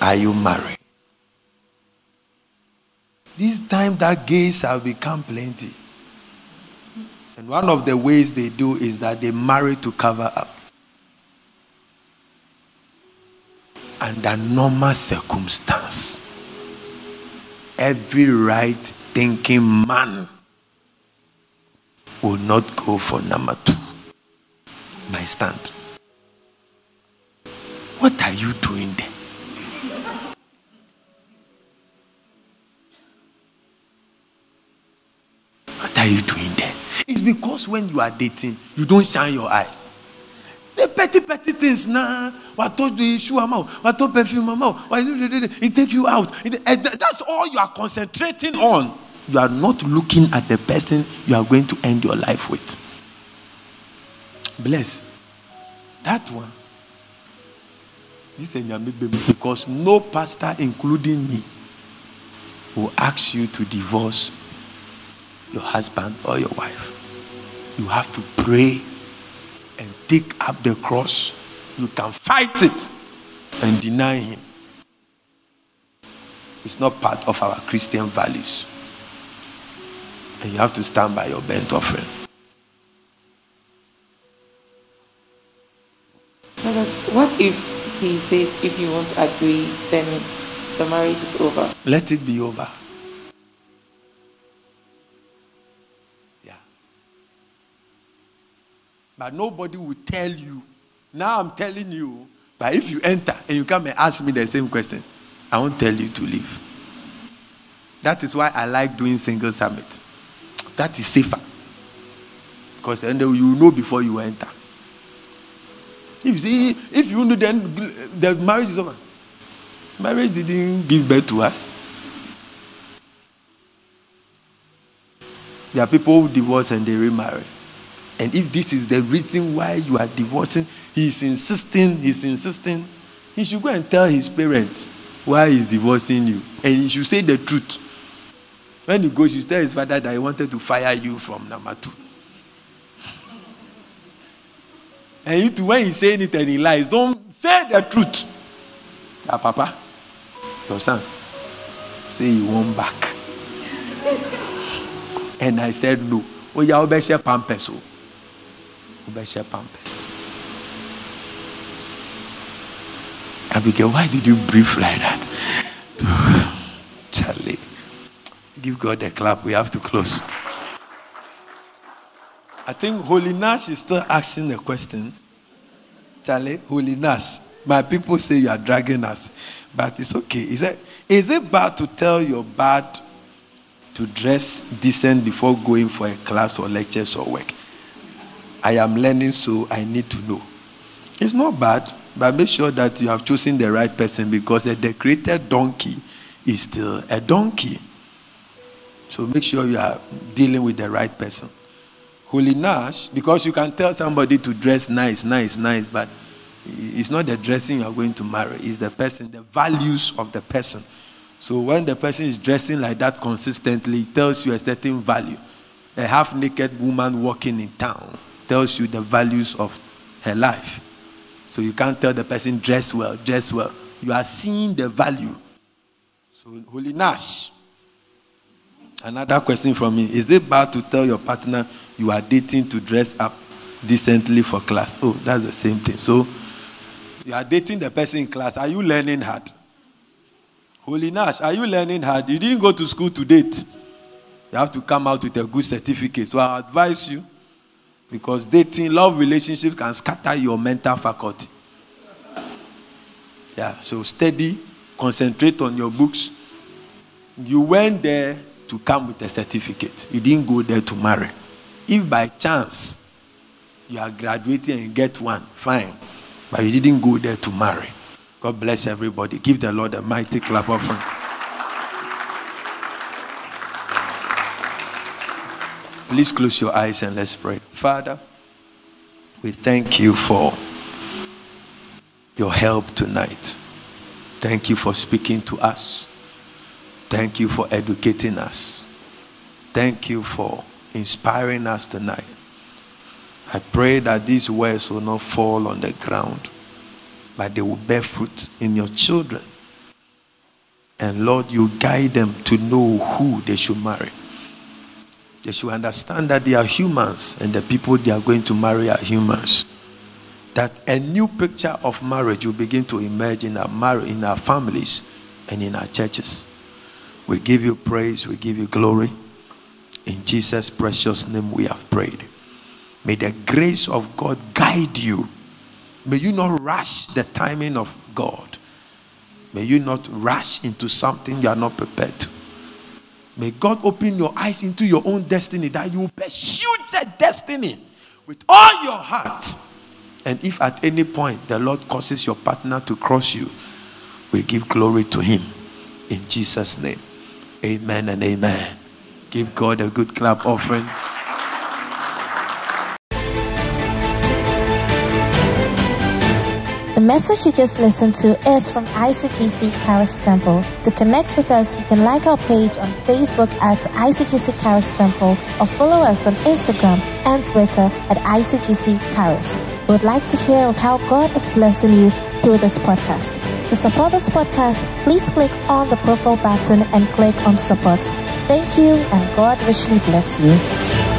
B: are you marrying? This time that gays have become plenty. And one of the ways they do is that they marry to cover up. under normal circumstance, every right thinking man will not go for number two. My stand. What are you doing there? Are you doing there? It's because when you are dating, you don't shine your eyes. The petty, petty things now. What told you shoe out? What told perfume out? It take you out. Eh, that's all you are concentrating on. You are not looking at the person you are going to end your life with. Bless. That one. This is because no pastor, including me, will ask you to divorce your husband or your wife. You have to pray and take up the cross. You can fight it and deny him. It's not part of our Christian values. And you have to stand by your burnt offering.
C: What if he says, if you won't agree, then the marriage is over?
B: Let it be over. But nobody will tell you. Now I'm telling you. But if you enter and you come and ask me the same question, I won't tell you to leave. That is why I like doing single summit. That is safer. Because then you know before you enter. If you see, if you know, then the marriage is over. Marriage didn't give birth to us. There are people who divorce and they remarry. And if this is the reason why you are divorcing, he's insisting, he's insisting, he should go and tell his parents why he's divorcing you. And he should say the truth. When he goes, he tell his father that he wanted to fire you from number two. And you too, when he's saying it and he lies, don't say the truth. Ah, Papa, your son, say you want back. And I said no. Oh, yeah, I'll be pampers. Oh wobɛhyɛ pampers. Abigail why did you breathe like that? Charlie give god a clap. We have to close. I think holy is still asking a question. Charlie holy my people say you are dragging us but it's okay. Is it is it bad to tell your bad to dress decent before going for a class or lectures or work I am learning, so I need to know. It's not bad, but make sure that you have chosen the right person because a decorated donkey is still a donkey. So make sure you are dealing with the right person. Holy Nash, because you can tell somebody to dress nice, nice, nice, but it's not the dressing you are going to marry, it's the person, the values of the person. So when the person is dressing like that consistently, it tells you a certain value. A half naked woman walking in town tells you the values of her life. So you can't tell the person dress well, dress well. You are seeing the value. So Holy Nash. Another question from me. Is it bad to tell your partner you are dating to dress up decently for class? Oh, that's the same thing. So you are dating the person in class. Are you learning hard? Holy Nash, are you learning hard? You didn't go to school to date. You have to come out with a good certificate. So I advise you because dating, love relationships can scatter your mental faculty. Yeah, so steady, concentrate on your books. You went there to come with a certificate. You didn't go there to marry. If by chance you are graduating and get one, fine. But you didn't go there to marry. God bless everybody. Give the Lord a mighty clap of offering. Please close your eyes and let's pray. Father, we thank you for your help tonight. Thank you for speaking to us. Thank you for educating us. Thank you for inspiring us tonight. I pray that these words will not fall on the ground, but they will bear fruit in your children. And Lord, you guide them to know who they should marry. They should understand that they are humans and the people they are going to marry are humans. that a new picture of marriage will begin to emerge in our marriage, in our families, and in our churches. We give you praise, we give you glory. In Jesus' precious name, we have prayed. May the grace of God guide you. May you not rush the timing of God. May you not rush into something you are not prepared to. May God open your eyes into your own destiny that you pursue that destiny with all your heart. And if at any point the Lord causes your partner to cross you, we give glory to Him in Jesus' name. Amen and amen. Give God a good clap offering.
A: Message you just listened to is from ICGC Charis Temple. To connect with us, you can like our page on Facebook at ICGC Charis Temple or follow us on Instagram and Twitter at ICGC Charis. We would like to hear of how God is blessing you through this podcast. To support this podcast, please click on the profile button and click on support. Thank you and God richly bless you.